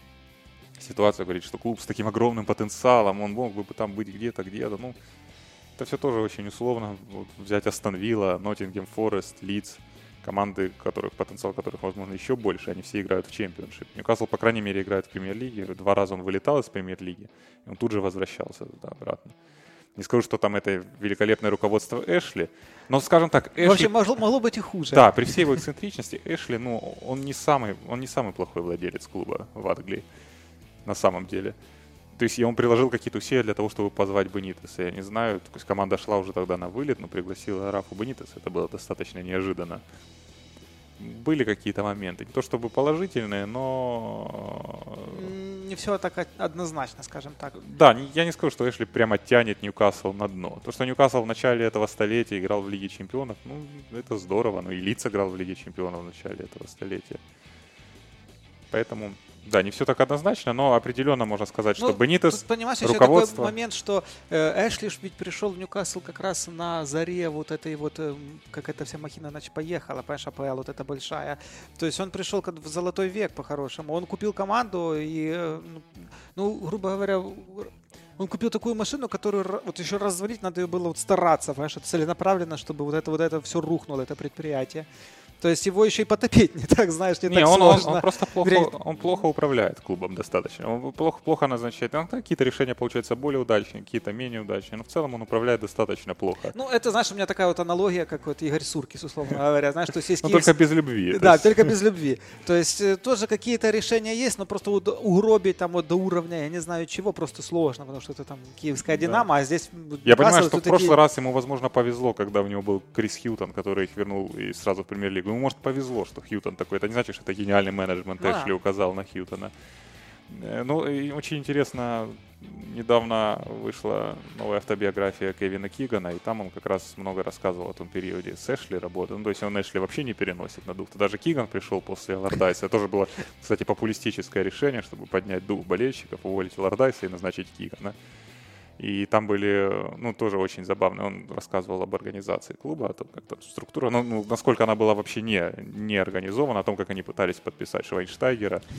S2: ситуация говорит, что клуб с таким огромным потенциалом, он мог бы там быть где-то, где-то. Ну, это все тоже очень условно. Вот взять Астон Вилла, Ноттингем Форест, Лидс, команды, которых потенциал которых, возможно, еще больше, они все играют в чемпионшип. Ньюкасл, по крайней мере, играет в премьер-лиге. Два раза он вылетал из премьер-лиги, и он тут же возвращался туда обратно. Не скажу, что там это великолепное руководство Эшли, но, скажем так, Эшли...
S1: Вообще могло, могло быть и хуже.
S2: Да, при всей его эксцентричности Эшли, ну, он не самый, он не самый плохой владелец клуба в Англии, на самом деле. То есть он приложил какие-то усилия для того, чтобы позвать Бенитеса. Я не знаю, то есть команда шла уже тогда на вылет, но пригласила Рафу Бенитеса. Это было достаточно неожиданно. Были какие-то моменты. Не то чтобы положительные, но...
S1: Не все так однозначно, скажем так.
S2: Да, я не скажу, что Эшли прямо тянет Ньюкасл на дно. То, что Ньюкасл в начале этого столетия играл в Лиге Чемпионов, ну, это здорово. Ну, и Лиц играл в Лиге Чемпионов в начале этого столетия. Поэтому да, не все так однозначно, но определенно можно сказать, ну, что Бенитес, тут,
S1: понимаешь,
S2: руководство...
S1: еще такой момент, что э, Эшли ведь пришел в Ньюкасл как раз на заре вот этой вот, э, как эта вся махина значит, поехала, понимаешь, АПЛ вот эта большая. То есть он пришел как в золотой век по-хорошему. Он купил команду и, э, ну, ну, грубо говоря, он купил такую машину, которую вот еще развалить надо было вот стараться, понимаешь, целенаправленно, чтобы вот это вот это все рухнуло, это предприятие. То есть его еще и потопить не так, знаешь, не, не так
S2: он,
S1: сложно.
S2: Он, он просто плохо, он плохо управляет клубом достаточно. Он плохо, плохо назначает. Он, какие-то решения получаются более удачные, какие-то менее удачные. Но в целом он управляет достаточно плохо.
S1: Ну, это, знаешь, у меня такая вот аналогия, как вот Игорь Суркис, условно говоря. Знаешь, то есть есть
S2: Но только без любви.
S1: Да, только без любви. То есть э, тоже какие-то решения есть, но просто угробить там вот до уровня, я не знаю чего, просто сложно, потому что это там киевская Динамо, а здесь...
S2: Я понимаю, что в прошлый раз ему, возможно, повезло, когда у него был Крис Хьютон, который их вернул и сразу в премьер-лигу ему, может, повезло, что Хьютон такой. Это не значит, что это гениальный менеджмент а. Эшли указал на Хьютона. Э, ну, и очень интересно, недавно вышла новая автобиография Кевина Кигана, и там он как раз много рассказывал о том периоде с Эшли работы. Ну, то есть он Эшли вообще не переносит на дух. Даже Киган пришел после Лордайса. Это тоже было, кстати, популистическое решение, чтобы поднять дух болельщиков, уволить Лордайса и назначить Кигана. И там были, ну, тоже очень забавно. Он рассказывал об организации клуба, о том, как там структура, ну, ну, насколько она была вообще не, не организована, о том, как они пытались подписать Швайнштайгера.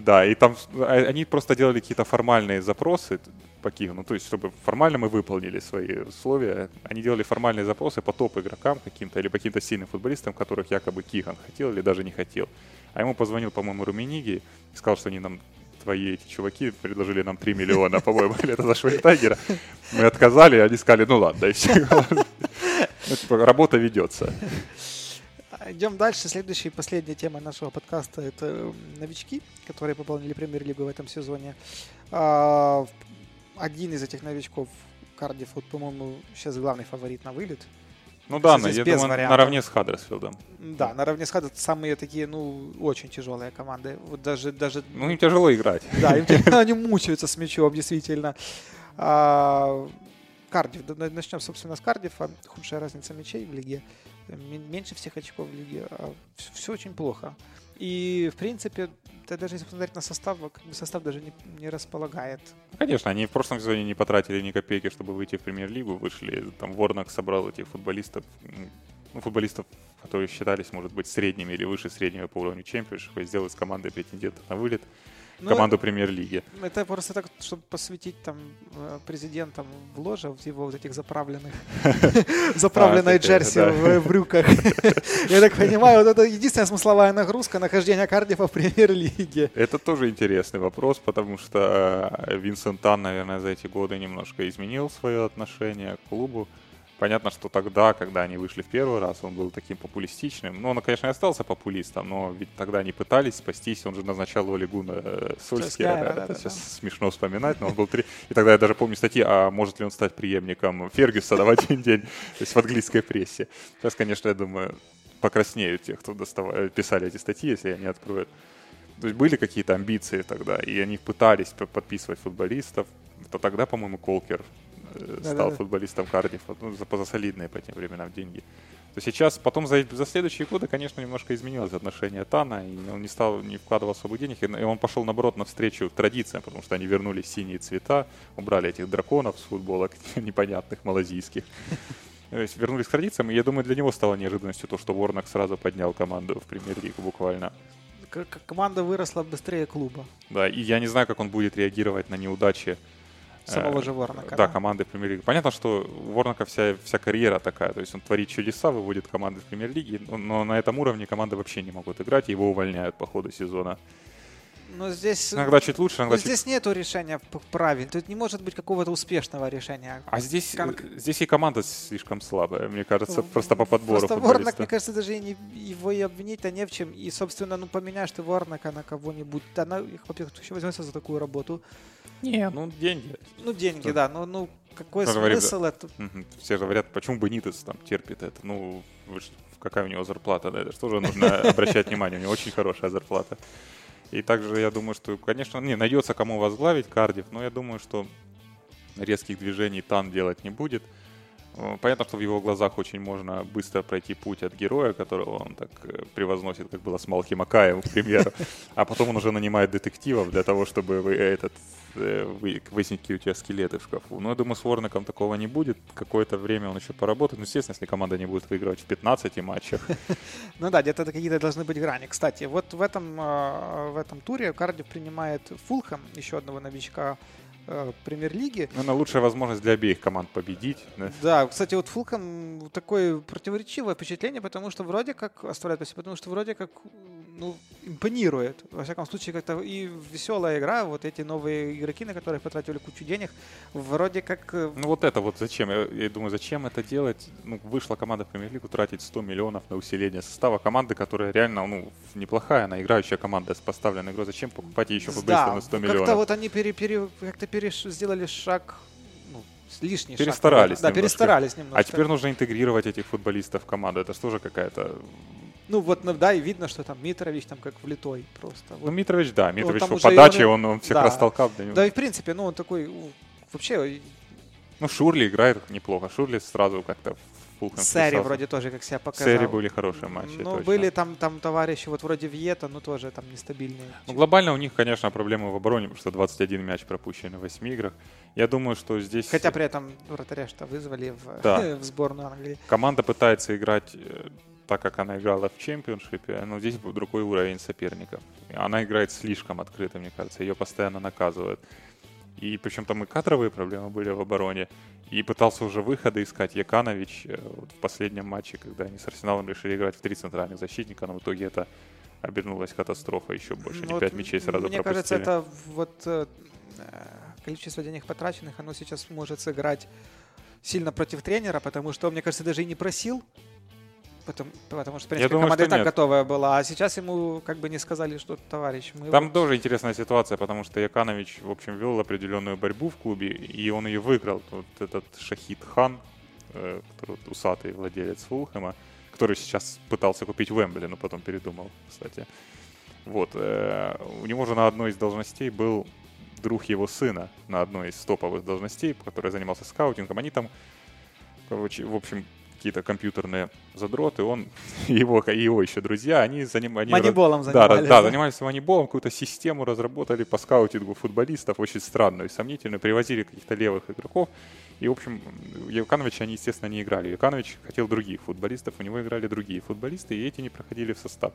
S2: Да, и там а, они просто делали какие-то формальные запросы по Киеву, ну, то есть, чтобы формально мы выполнили свои условия. Они делали формальные запросы по топ-игрокам каким-то или по каким-то сильным футболистам, которых якобы Киган хотел или даже не хотел. А ему позвонил, по-моему, Румениги и сказал, что они нам твои эти чуваки предложили нам 3 миллиона, по-моему, или это за Швейнтайгера. Мы отказали, они сказали, ну ладно, и все. Работа ведется.
S1: Идем дальше. Следующая и последняя тема нашего подкаста – это новички, которые пополнили премьер-лигу в этом сезоне. А, один из этих новичков, Кардиф, вот, по-моему, сейчас главный фаворит на вылет –
S2: ну да, я думаю, вариантов. наравне с Хаддерсфилдом.
S1: Да, наравне с Хаддерсфилдом самые такие, ну, очень тяжелые команды. Вот даже, даже...
S2: Ну, им тяжело играть.
S1: Да, им, они мучаются с мячом, действительно. А, Кардив, начнем, собственно, с Кардифа. Худшая разница мячей в лиге. Меньше всех очков в лиге. А все очень плохо. И, в принципе, даже если посмотреть на состав, состав даже не, не располагает.
S2: Конечно, они в прошлом сезоне не потратили ни копейки, чтобы выйти в премьер-лигу. Вышли, там Ворнак собрал этих футболистов. ну, футболистов, которые считались, может быть, средними или выше среднего по уровню чемпионшипа, и сделал из команды претендентов на вылет ну, команду премьер-лиги.
S1: Это просто так, чтобы посвятить там э, президентам в ложе в его вот этих заправленных, заправленной а, джерси в брюках. Я так понимаю, вот это единственная смысловая нагрузка нахождения Кардифа в премьер-лиге.
S2: Это тоже интересный вопрос, потому что э, Винсент Тан, наверное, за эти годы немножко изменил свое отношение к клубу. Понятно, что тогда, когда они вышли в первый раз, он был таким популистичным. Ну, он, конечно, и остался популистом, но ведь тогда они пытались спастись. Он же назначал Олегуна э, Сольскера. Да, да, да, сейчас да. смешно вспоминать, но он был три. И тогда я даже помню статьи, а может ли он стать преемником Фергюсона в один день, то есть в английской прессе. Сейчас, конечно, я думаю, покраснеют те, кто доставали, писали эти статьи, если они откроют. То есть были какие-то амбиции тогда, и они пытались подписывать футболистов. То тогда, по-моему, Колкер да, стал да, футболистом Кардифа, ну, за, за солидные по тем временам деньги. То сейчас, потом за, за следующие годы, конечно, немножко изменилось отношение Тана, и он не стал, не вкладывал особых денег, и он пошел, наоборот, навстречу традициям, потому что они вернули синие цвета, убрали этих драконов с футболок непонятных малазийских. То есть вернулись к традициям, и я думаю, для него стало неожиданностью то, что Ворнок сразу поднял команду в премьер-лигу буквально.
S1: Команда выросла быстрее клуба.
S2: Да, и я не знаю, как он будет реагировать на неудачи
S1: Самого же Ворнака.
S2: Да, да? команды премьер-лиги. Понятно, что у Ворнака вся, вся карьера такая. То есть он творит чудеса, выводит команды в премьер-лиги, но на этом уровне команды вообще не могут играть, его увольняют по ходу сезона.
S1: Но здесь...
S2: Иногда чуть лучше, иногда
S1: но
S2: чуть...
S1: здесь нету решения правильно. Тут не может быть какого-то успешного решения.
S2: А здесь, Кон... здесь и команда слишком слабая, мне кажется, просто по подбору
S1: Просто Ворнак, мне кажется, даже и не, его и обвинить-то не в чем. И, собственно, ну поменяешь ты Ворнака на кого-нибудь. Она, во-первых, еще возьмется за такую работу.
S2: Не, ну деньги.
S1: Ну деньги, что? да. Ну, ну какой Все смысл
S2: говорят, это? Все же говорят, почему бы Нитес там терпит это? Ну, какая у него зарплата, да, это что же нужно обращать внимание, у него очень хорошая зарплата. И также я думаю, что, конечно, не, найдется кому возглавить Кардив, но я думаю, что резких движений Тан делать не будет. Э, понятно, что в его глазах очень можно быстро пройти путь от героя, которого он так э, превозносит, как было с Малки Макаем, к примеру, а потом он уже нанимает детективов для того, чтобы вы этот Э, выяснить, какие у тебя скелеты в шкафу. Но я думаю, с Ворнаком такого не будет. Какое-то время он еще поработает. Ну, естественно, если команда не будет выигрывать в 15 матчах.
S1: Ну да, где-то какие-то должны быть грани. Кстати, вот в этом, э, в этом туре Кардив принимает Фулхэм, еще одного новичка э, премьер-лиги.
S2: Ну, на лучшая возможность для обеих команд победить.
S1: Да, да кстати, вот Фулхэм такое противоречивое впечатление, потому что вроде как оставляет потому что вроде как ну, импонирует. Во всяком случае, как-то и веселая игра, вот эти новые игроки, на которых потратили кучу денег, вроде как...
S2: Э, ну вот это вот зачем? Я, я думаю, зачем это делать? Ну, вышла команда в премьер-лигу тратить 100 миллионов на усиление состава команды, которая реально, ну, неплохая, она играющая команда с поставленной игрой. Зачем покупать еще футболиста да, на 100 миллионов?
S1: как-то вот они пере, пере, как-то переш, сделали шаг ну, лишний
S2: перестарались
S1: шаг. Да, перестарались немножко.
S2: А теперь нужно интегрировать этих футболистов в команду. Это же тоже какая-то
S1: ну вот, ну, да, и видно, что там Митрович там как влитой просто.
S2: Ну, Митрович, да, Митрович по подаче, он, он, всех да. растолкал.
S1: Да, да, и в принципе, ну, он такой, вообще...
S2: Ну, Шурли играет неплохо. Шурли сразу как-то
S1: Фулхэм Сэри вроде тоже как себя показал.
S2: Сэри были хорошие матчи,
S1: Ну, были там, там товарищи, вот вроде Вьета, но тоже там нестабильные.
S2: Ну, глобально у них, конечно, проблемы в обороне, потому что 21 мяч пропущен в 8 играх. Я думаю, что здесь...
S1: Хотя при этом вратаря что вызвали в, да. в сборную Англии.
S2: Команда пытается играть э, так как она играла в чемпионшипе, но здесь был другой уровень соперников. Она играет слишком открыто, мне кажется, ее постоянно наказывают. И причем там и кадровые проблемы были в обороне. И пытался уже выходы искать Яканович э, вот в последнем матче, когда они с Арсеналом решили играть в три центральных защитника, но в итоге это обернулась катастрофа еще больше. Ну, не пять мячей сразу
S1: Мне
S2: пропустили.
S1: кажется, это вот э, количество денег потраченных, оно сейчас может сыграть сильно против тренера, потому что, мне кажется, даже и не просил Потому, потому что, в принципе, думаю, команда и так нет. готовая была. А сейчас ему как бы не сказали, что товарищ. Мы
S2: Там вот... тоже интересная ситуация, потому что Яканович, в общем, вел определенную борьбу в клубе, и он ее выиграл. Вот этот Шахид Хан, э, который усатый владелец Фулхэма, который сейчас пытался купить Вембли, но потом передумал, кстати. Вот. Э, у него же на одной из должностей был друг его сына на одной из топовых должностей, который занимался скаутингом. Они там, короче, в общем, какие-то компьютерные задроты, он его, его еще друзья, они занимались...
S1: Маниболом занимались.
S2: Да, да, занимались маниболом, какую-то систему разработали по скаутингу футболистов, очень странную и сомнительную, привозили каких-то левых игроков, и, в общем, Юкановича они, естественно, не играли. Юканович хотел других футболистов, у него играли другие футболисты, и эти не проходили в состав.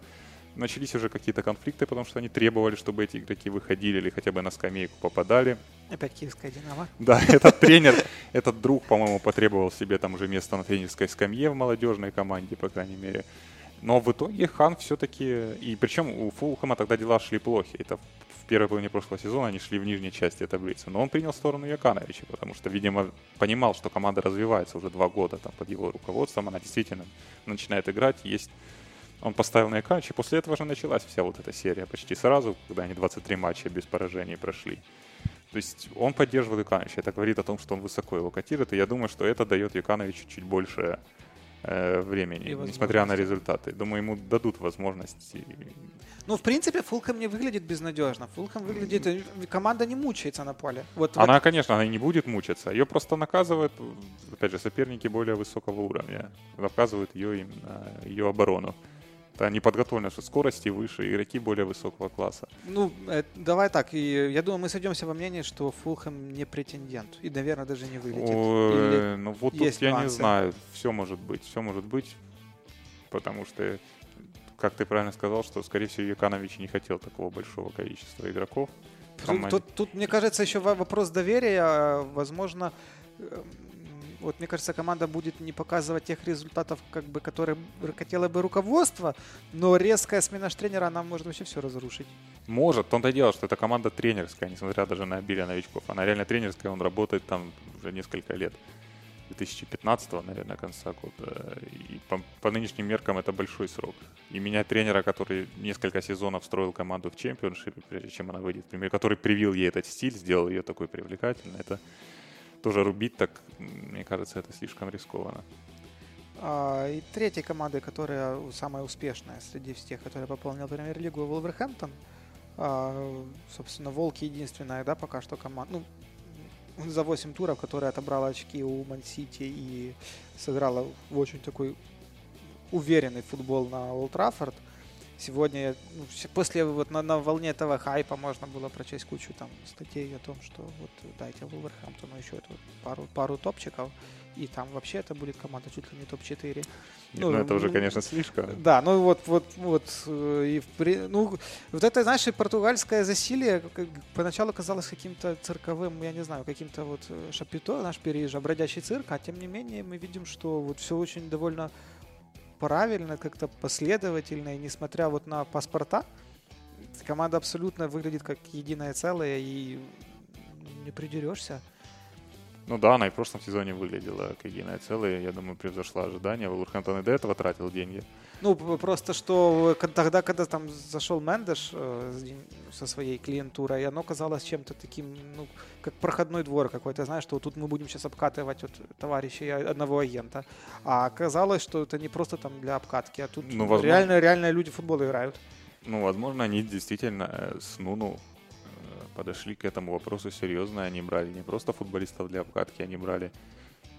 S2: Начались уже какие-то конфликты, потому что они требовали, чтобы эти игроки выходили или хотя бы на скамейку попадали.
S1: Опять киевская «Динамо».
S2: Да, этот тренер, этот друг, по-моему, потребовал себе там уже место на тренерской скамье в молодежной команде, по крайней мере. Но в итоге Хан все-таки... И причем у Фулхэма тогда дела шли плохи. Это в первой половине прошлого сезона они шли в нижней части таблицы. Но он принял сторону Якановича, потому что, видимо, понимал, что команда развивается уже два года там, под его руководством. Она действительно начинает играть. Есть он поставил на Якановича, и после этого же началась вся вот эта серия почти сразу, когда они 23 матча без поражений прошли. То есть он поддерживал Юкановича. Это говорит о том, что он высоко его котирует. И я думаю, что это дает Юкановичу чуть больше э, времени, несмотря на результаты. Думаю, ему дадут возможность.
S1: Ну, в принципе, Фулхэм не выглядит безнадежно. Фулхэм выглядит... Э, команда не мучается на поле.
S2: Вот она, вот... конечно, она не будет мучиться. Ее просто наказывают, опять же, соперники более высокого уровня. Наказывают ее именно, ее оборону. Это неподготовленность скорости выше, игроки более высокого класса.
S1: Ну, э, давай так. И я думаю, мы сойдемся во мнении, что Фулхэм не претендент. И, наверное, даже не вылетит. О,
S2: Или ну, вот тут я нюансы? не знаю. Все может быть. Все может быть. Потому что, как ты правильно сказал, что, скорее всего, Юканович не хотел такого большого количества игроков.
S1: Тут, тут, тут, мне кажется, еще вопрос доверия. Возможно, эм, вот мне кажется, команда будет не показывать тех результатов, как бы, которые хотело бы руководство, но резкая смена тренера, она может вообще все разрушить.
S2: Может. В том-то и дело, что это команда тренерская, несмотря даже на обилие новичков. Она реально тренерская, он работает там уже несколько лет. 2015, наверное, конца года. И по, по нынешним меркам это большой срок. И менять тренера, который несколько сезонов строил команду в чемпионшипе, прежде чем она выйдет, например, который привил ей этот стиль, сделал ее такой привлекательной, это тоже рубить так, мне кажется, это слишком рискованно.
S1: А, и третьей командой, которая самая успешная среди всех, которая пополнила премьер-лигу, Волверхэмптон. А, собственно, Волки единственная, да, пока что команда. Ну, за 8 туров, которая отобрала очки у Ман-Сити и сыграла в очень такой уверенный футбол на Олд Траффорд. Сегодня, ну, после вот на, на волне этого хайпа можно было прочесть кучу там статей о том, что вот дайте Вулверхэмптону еще эту пару, пару топчиков, и там вообще это будет команда чуть ли не топ-4.
S2: Ну, ну, это уже, конечно, слишком.
S1: Да, ну вот, вот, вот, э, и в, ну, вот это, знаешь, португальское засилие как, поначалу казалось каким-то цирковым, я не знаю, каким-то вот э, шапито, наш переезжа, бродячий цирк, а тем не менее мы видим, что вот все очень довольно правильно, как-то последовательно, и несмотря вот на паспорта, команда абсолютно выглядит как единое целое, и не придерешься.
S2: Ну да, она и в прошлом сезоне выглядела как единое целое. Я думаю, превзошла ожидания. Вулверхэмптон и до этого тратил деньги.
S1: Ну, просто что тогда, когда там зашел Мендеш э, со своей клиентурой, оно казалось чем-то таким, ну, как проходной двор какой-то, знаешь, что тут мы будем сейчас обкатывать вот товарищей одного агента. А оказалось, что это не просто там для обкатки, а тут ну, возможно... реально, реально люди в футбол играют.
S2: Ну, возможно, они действительно э, с Нуну подошли к этому вопросу серьезно. Они брали не просто футболистов для обкатки, они брали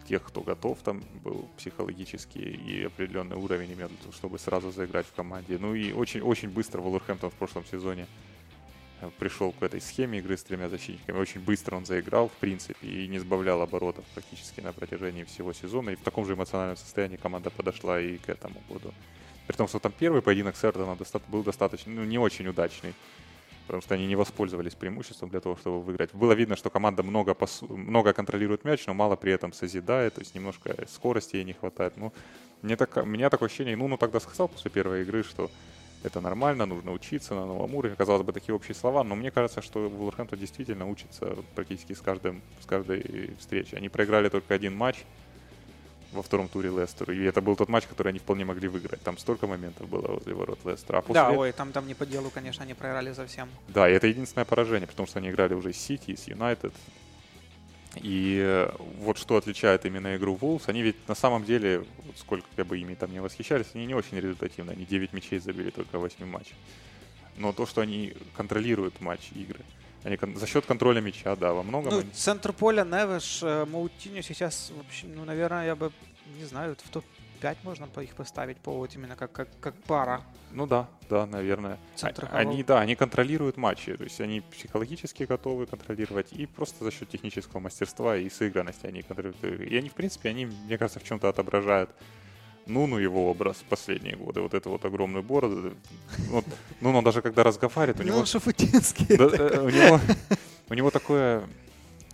S2: тех, кто готов, там был психологический и определенный уровень имел, чтобы сразу заиграть в команде. Ну и очень, очень быстро Вулверхэмптон в прошлом сезоне э, пришел к этой схеме игры с тремя защитниками. Очень быстро он заиграл, в принципе, и не сбавлял оборотов практически на протяжении всего сезона. И в таком же эмоциональном состоянии команда подошла и к этому году. При том, что там первый поединок с Эрдоном был достаточно, ну, не очень удачный потому что они не воспользовались преимуществом для того, чтобы выиграть. Было видно, что команда много, пасу, много контролирует мяч, но мало при этом созидает, то есть немножко скорости ей не хватает. Ну, мне так, у меня такое ощущение, ну, ну тогда сказал после первой игры, что это нормально, нужно учиться на новом уровне. Казалось бы, такие общие слова, но мне кажется, что Вулверхэмптон действительно учится практически с, каждым, с каждой встречи. Они проиграли только один матч, во втором туре Лестеру. И это был тот матч, который они вполне могли выиграть. Там столько моментов было возле ворот Лестера. А
S1: после... Да, ой, там, там не по делу, конечно, они проиграли совсем.
S2: Да, и это единственное поражение, потому что они играли уже с Сити, с Юнайтед. И э, вот что отличает именно игру Wolves, они ведь на самом деле, вот сколько бы ими там не восхищались, они не очень результативны. Они 9 мячей забили только в 8 матчах. Но то, что они контролируют матч игры, Они за счет контроля мяча, да, во многом.
S1: Ну,
S2: они...
S1: центр поля, Невеш, э, Маутиньо сейчас, вообще, ну, наверное, я бы, не знаю, в топ-5 можно их поставить по вот именно как, как, как пара.
S2: Ну да, да, наверное.
S1: Центр
S2: А- Они, да, они контролируют матчи, то есть они психологически готовы контролировать, и просто за счет технического мастерства и сыгранности они контролируют. И они, в принципе, они, мне кажется, в чем-то отображают Нуну его образ в последние годы, вот эту вот огромную бороду. Вот, Нуну даже когда разговаривает, у
S1: Ну,
S2: него
S1: он шафутинский.
S2: Да, э, у, него, у него такое,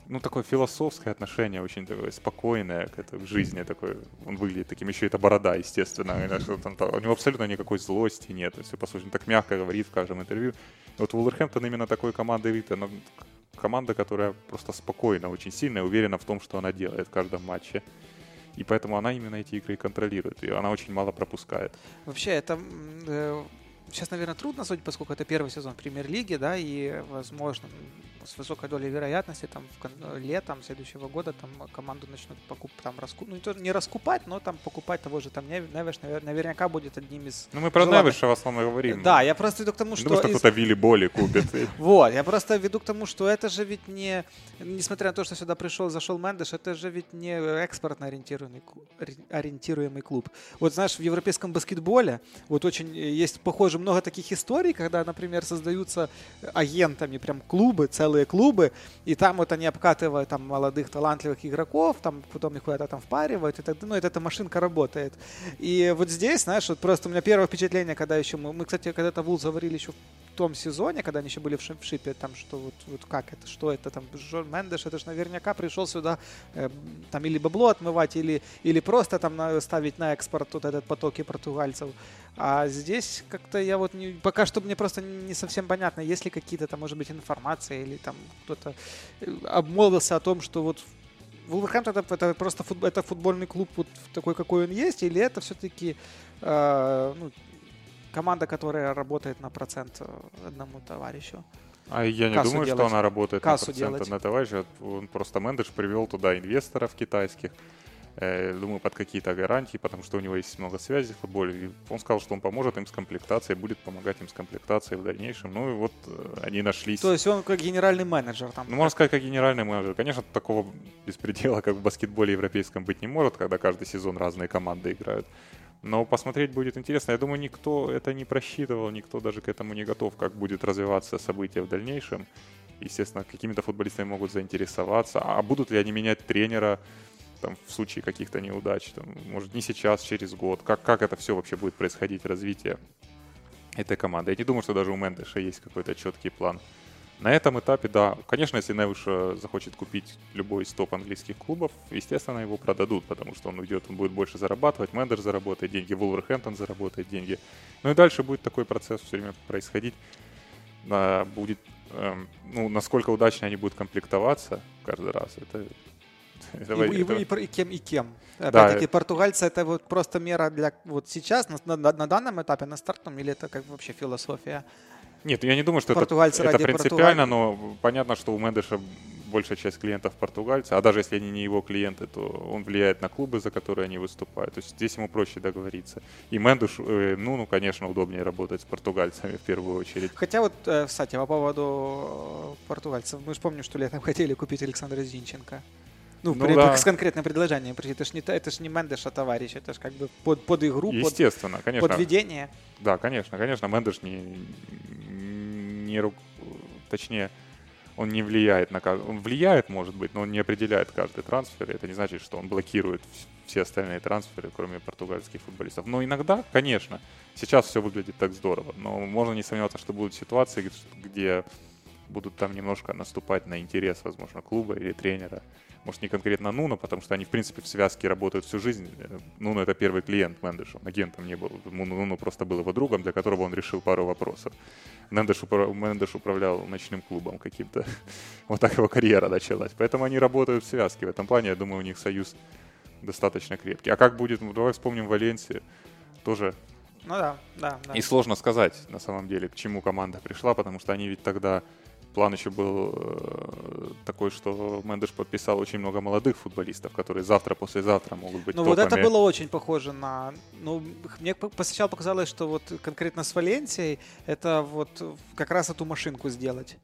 S2: ну, такое философское отношение, очень такое спокойное к, этой, к жизни. Такое, он выглядит таким, еще это борода, естественно. у него абсолютно никакой злости нет. Все, по сути, так мягко говорит в каждом интервью. Вот Вулверхэмптон именно такой командой Рита, но команда, которая просто спокойна, очень сильная, уверена в том, что она делает в каждом матче. И поэтому она именно эти игры и контролирует. И она очень мало пропускает.
S1: Вообще, это э, сейчас, наверное, трудно судить, поскольку это первый сезон премьер-лиги, да, и, возможно, с высокой долей вероятности там в летом следующего года там команду начнут покуп, там раскуп, ну не, раскупать, но там покупать того же там Нев- Невиш, навер- наверняка будет одним из.
S2: Ну, мы про
S1: Желанно.
S2: Невиша в основном говорим.
S1: Да, я просто веду к тому, что,
S2: думаю, что
S1: из-
S2: кто-то Вилли Боли купит.
S1: вот, я просто веду к тому, что это же ведь не, несмотря на то, что сюда пришел, зашел Мендеш, это же ведь не экспортно ориентированный, ориентируемый клуб. Вот знаешь, в европейском баскетболе вот очень есть, похоже, много таких историй, когда, например, создаются агентами прям клубы, целые клубы, и там вот они обкатывают там молодых талантливых игроков, там потом их куда-то там впаривают, и так, ну, это, эта машинка работает. И вот здесь, знаешь, вот просто у меня первое впечатление, когда еще мы, мы кстати, когда-то Вулс говорили еще том сезоне, когда они еще были в Шип- в Шипе, там что вот, вот как это, что это, там Жон Мендеш, это же наверняка пришел сюда э, там или бабло отмывать, или, или просто там на- ставить на экспорт вот этот потоки португальцев. А здесь как-то я вот не, пока что мне просто не совсем понятно, есть ли какие-то там, может быть, информация или там кто-то э, обмолвился о том, что вот Вулверхэмптон это, это просто фут- это футбольный клуб вот такой, какой он есть, или это все-таки ну, команда, которая работает на процент э, одному товарищу?
S2: А я не
S1: Кассу
S2: думаю, что
S1: делать.
S2: она работает
S1: Кассу
S2: на процент
S1: делать.
S2: на товарища. Он просто Мендеш привел туда инвесторов китайских. э, Думаю, под какие-то гарантии, потому что у него есть много связей в футболе. И он сказал, что он поможет им с комплектацией, будет помогать им с комплектацией в дальнейшем. Ну и вот э, они нашлись.
S1: То есть он как генеральный менеджер там.
S2: Ну, можно сказать, как генеральный менеджер. Конечно, такого беспредела, как в баскетболе европейском, быть не может, когда каждый сезон разные команды играют. Но посмотреть будет интересно. Я думаю, никто это не просчитывал, никто даже к этому не готов, как будет развиваться события в дальнейшем. Естественно, какими-то футболистами могут заинтересоваться. А будут ли они менять тренера там, в случае каких-то неудач? Там, может, не сейчас, через год. Как, как это все вообще будет происходить, развитие этой команды? Я не думаю, что даже у Мендеша есть какой-то четкий план. На этом этапе, да, конечно, если Невиш э, захочет купить любой из топ английских клубов, естественно, его продадут, потому что он уйдет, он будет больше зарабатывать, Мендер заработает деньги, Вулверхэмптон заработает деньги. Ну и дальше будет такой процесс все время происходить. Будет, эм, ну, насколько удачно они будут комплектоваться каждый раз, это... это-
S1: И, и-
S2: это-
S1: и про- и кем, и кем. Опять-таки,
S2: э-
S1: португальцы это вот просто мера для вот сейчас, на, на- на данном этапе, на стартовом, или это как вообще философия?
S2: Нет, я не думаю, что это,
S1: Португальцы
S2: это
S1: ради
S2: принципиально, но понятно, что у Мендеша большая часть клиентов португальцы, а даже если они не его клиенты, то он влияет на клубы, за которые они выступают. То есть здесь ему проще договориться. И Мендеш, э, ну, ну, конечно, удобнее работать с португальцами в первую очередь.
S1: Хотя вот, э, кстати, по поводу э, португальцев, мы же помним, что летом хотели купить Александра Зинченко. Ну,
S2: Ну
S1: при-
S2: да.
S1: с конкретным предложением. Это ж не, это ж не Мендеш, а товарищ. Это же как бы под, под игру, под,
S2: Естественно, конечно.
S1: под ведение.
S2: Да, конечно, конечно, Мендеш не, не ру- точнее, он не влияет на каждый, он влияет, может быть, но он не определяет каждый трансфер, это не значит, что он блокирует вс- все остальные трансферы, кроме португальских футболистов. Но иногда, конечно, сейчас все выглядит так здорово, но можно не сомневаться, что будут ситуации, где будут там немножко наступать на интерес, возможно, клуба или тренера. Может, не конкретно Нуна, потому что они, в принципе, в связке работают всю жизнь. Э, Нуна — это первый клиент Мендеша. Он агентом не был. Нуну просто был его другом, для которого он решил пару вопросов. Мендеш, упра- Мендеш управлял ночным клубом каким-то. вот так его карьера началась. Поэтому они работают в связке. В этом плане, я думаю, у них союз достаточно крепкий. А как будет, ну, давай вспомним Валенсию. Тоже
S1: Ну да, да, да.
S2: и сложно сказать, на самом деле, к чему команда пришла, потому что они ведь тогда... План еще был э, такой, что Мендеш подписал очень много молодых футболистов, которые завтра, послезавтра могут быть
S1: Ну вот это
S2: топами.
S1: было очень похоже на... Ну, мне сначала показалось, что вот конкретно с Валенсией это вот как раз эту машинку сделать.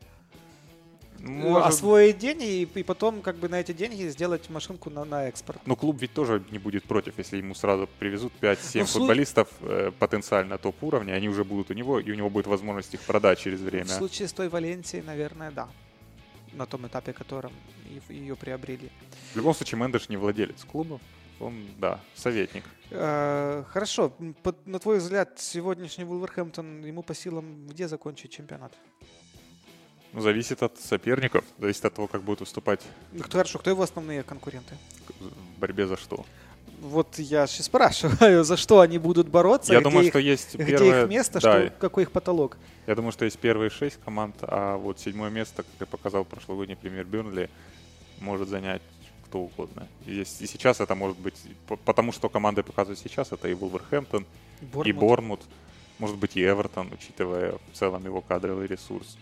S1: Может... освоить деньги и, и потом как бы на эти деньги сделать машинку на, на экспорт.
S2: Но клуб ведь тоже не будет против, если ему сразу привезут 5-7 ну, футболистов э, потенциально топ-уровня, они уже будут у него, и у него будет возможность их продать через время. В
S1: случае с той Валенсией, наверное, да. На том этапе, котором ее приобрели.
S2: В любом случае, Мендеш не владелец клуба. Он, да, советник.
S1: Э, хорошо. на твой взгляд, сегодняшний Вулверхэмптон ему по силам где закончить чемпионат?
S2: Зависит от соперников, зависит от того, как будут выступать.
S1: Ну, хорошо, кто его основные конкуренты?
S2: В борьбе за что?
S1: Вот я сейчас спрашиваю, за что они будут бороться?
S2: Я думаю, их, что есть
S1: где
S2: первое...
S1: их место, да. что, какой их потолок?
S2: Я думаю, что есть первые шесть команд, а вот седьмое место, как я показал прошлогодний пример Бюрнли, может занять кто угодно. И, и сейчас это может быть, потому что команды показывают сейчас, это и Вулверхэмптон, и Бормут, может быть и Эвертон, учитывая в целом его кадровый ресурс.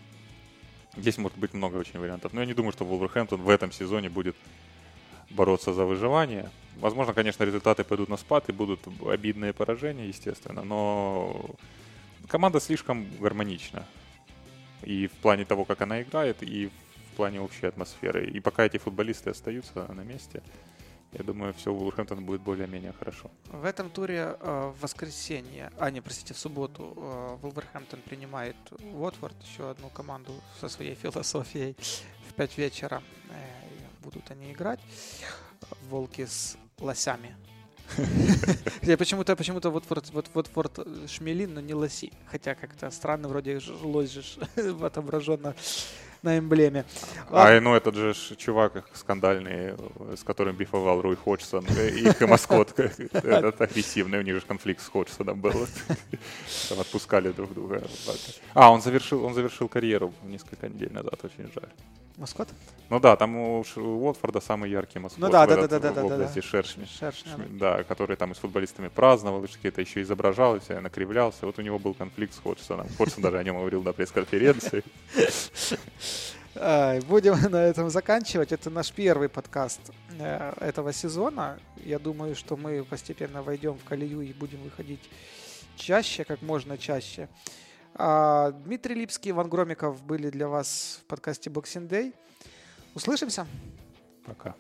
S2: Здесь может быть много очень вариантов. Но я не думаю, что Вулверхэмптон в этом сезоне будет бороться за выживание. Возможно, конечно, результаты пойдут на спад и будут обидные поражения, естественно, но команда слишком гармонична. И в плане того, как она играет, и в плане общей атмосферы. И пока эти футболисты остаются на месте, я думаю, все у Вулверхэмптона будет более-менее хорошо.
S1: В этом туре э, в воскресенье, а не, простите, в субботу э, Вулверхэмптон принимает Уотфорд, еще одну команду со своей философией. В 5 вечера э, будут они играть. Волки с лосями. Я почему-то почему-то вот вот вот вот вот шмелин, но не лоси. Хотя как-то странно, вроде лось же отображенно на эмблеме.
S2: А, а ну этот же чувак скандальный, с которым бифовал Руй Ходжсон, э, их маскот этот агрессивный, у них же конфликт с Ходжсоном был. Там отпускали друг друга. А, он завершил, он завершил карьеру несколько недель назад, очень жаль.
S1: Маскот?
S2: Ну да, там у Уотфорда самый яркий маскот
S1: ну, да, в, да, этот, да,
S2: да, в области
S1: да,
S2: Шершни.
S1: Шершни,
S2: да. да, который там и с футболистами праздновал, что-то еще изображался, накривлялся. Вот у него был конфликт с Ходжсоном. Ходжсон даже о нем говорил на пресс-конференции.
S1: Будем на этом заканчивать. Это наш первый подкаст э, этого сезона. Я думаю, что мы постепенно войдем в колею и будем выходить чаще, как можно чаще. А, Дмитрий Липский, Иван Громиков были для вас в подкасте Boxing Day. Услышимся.
S2: Пока.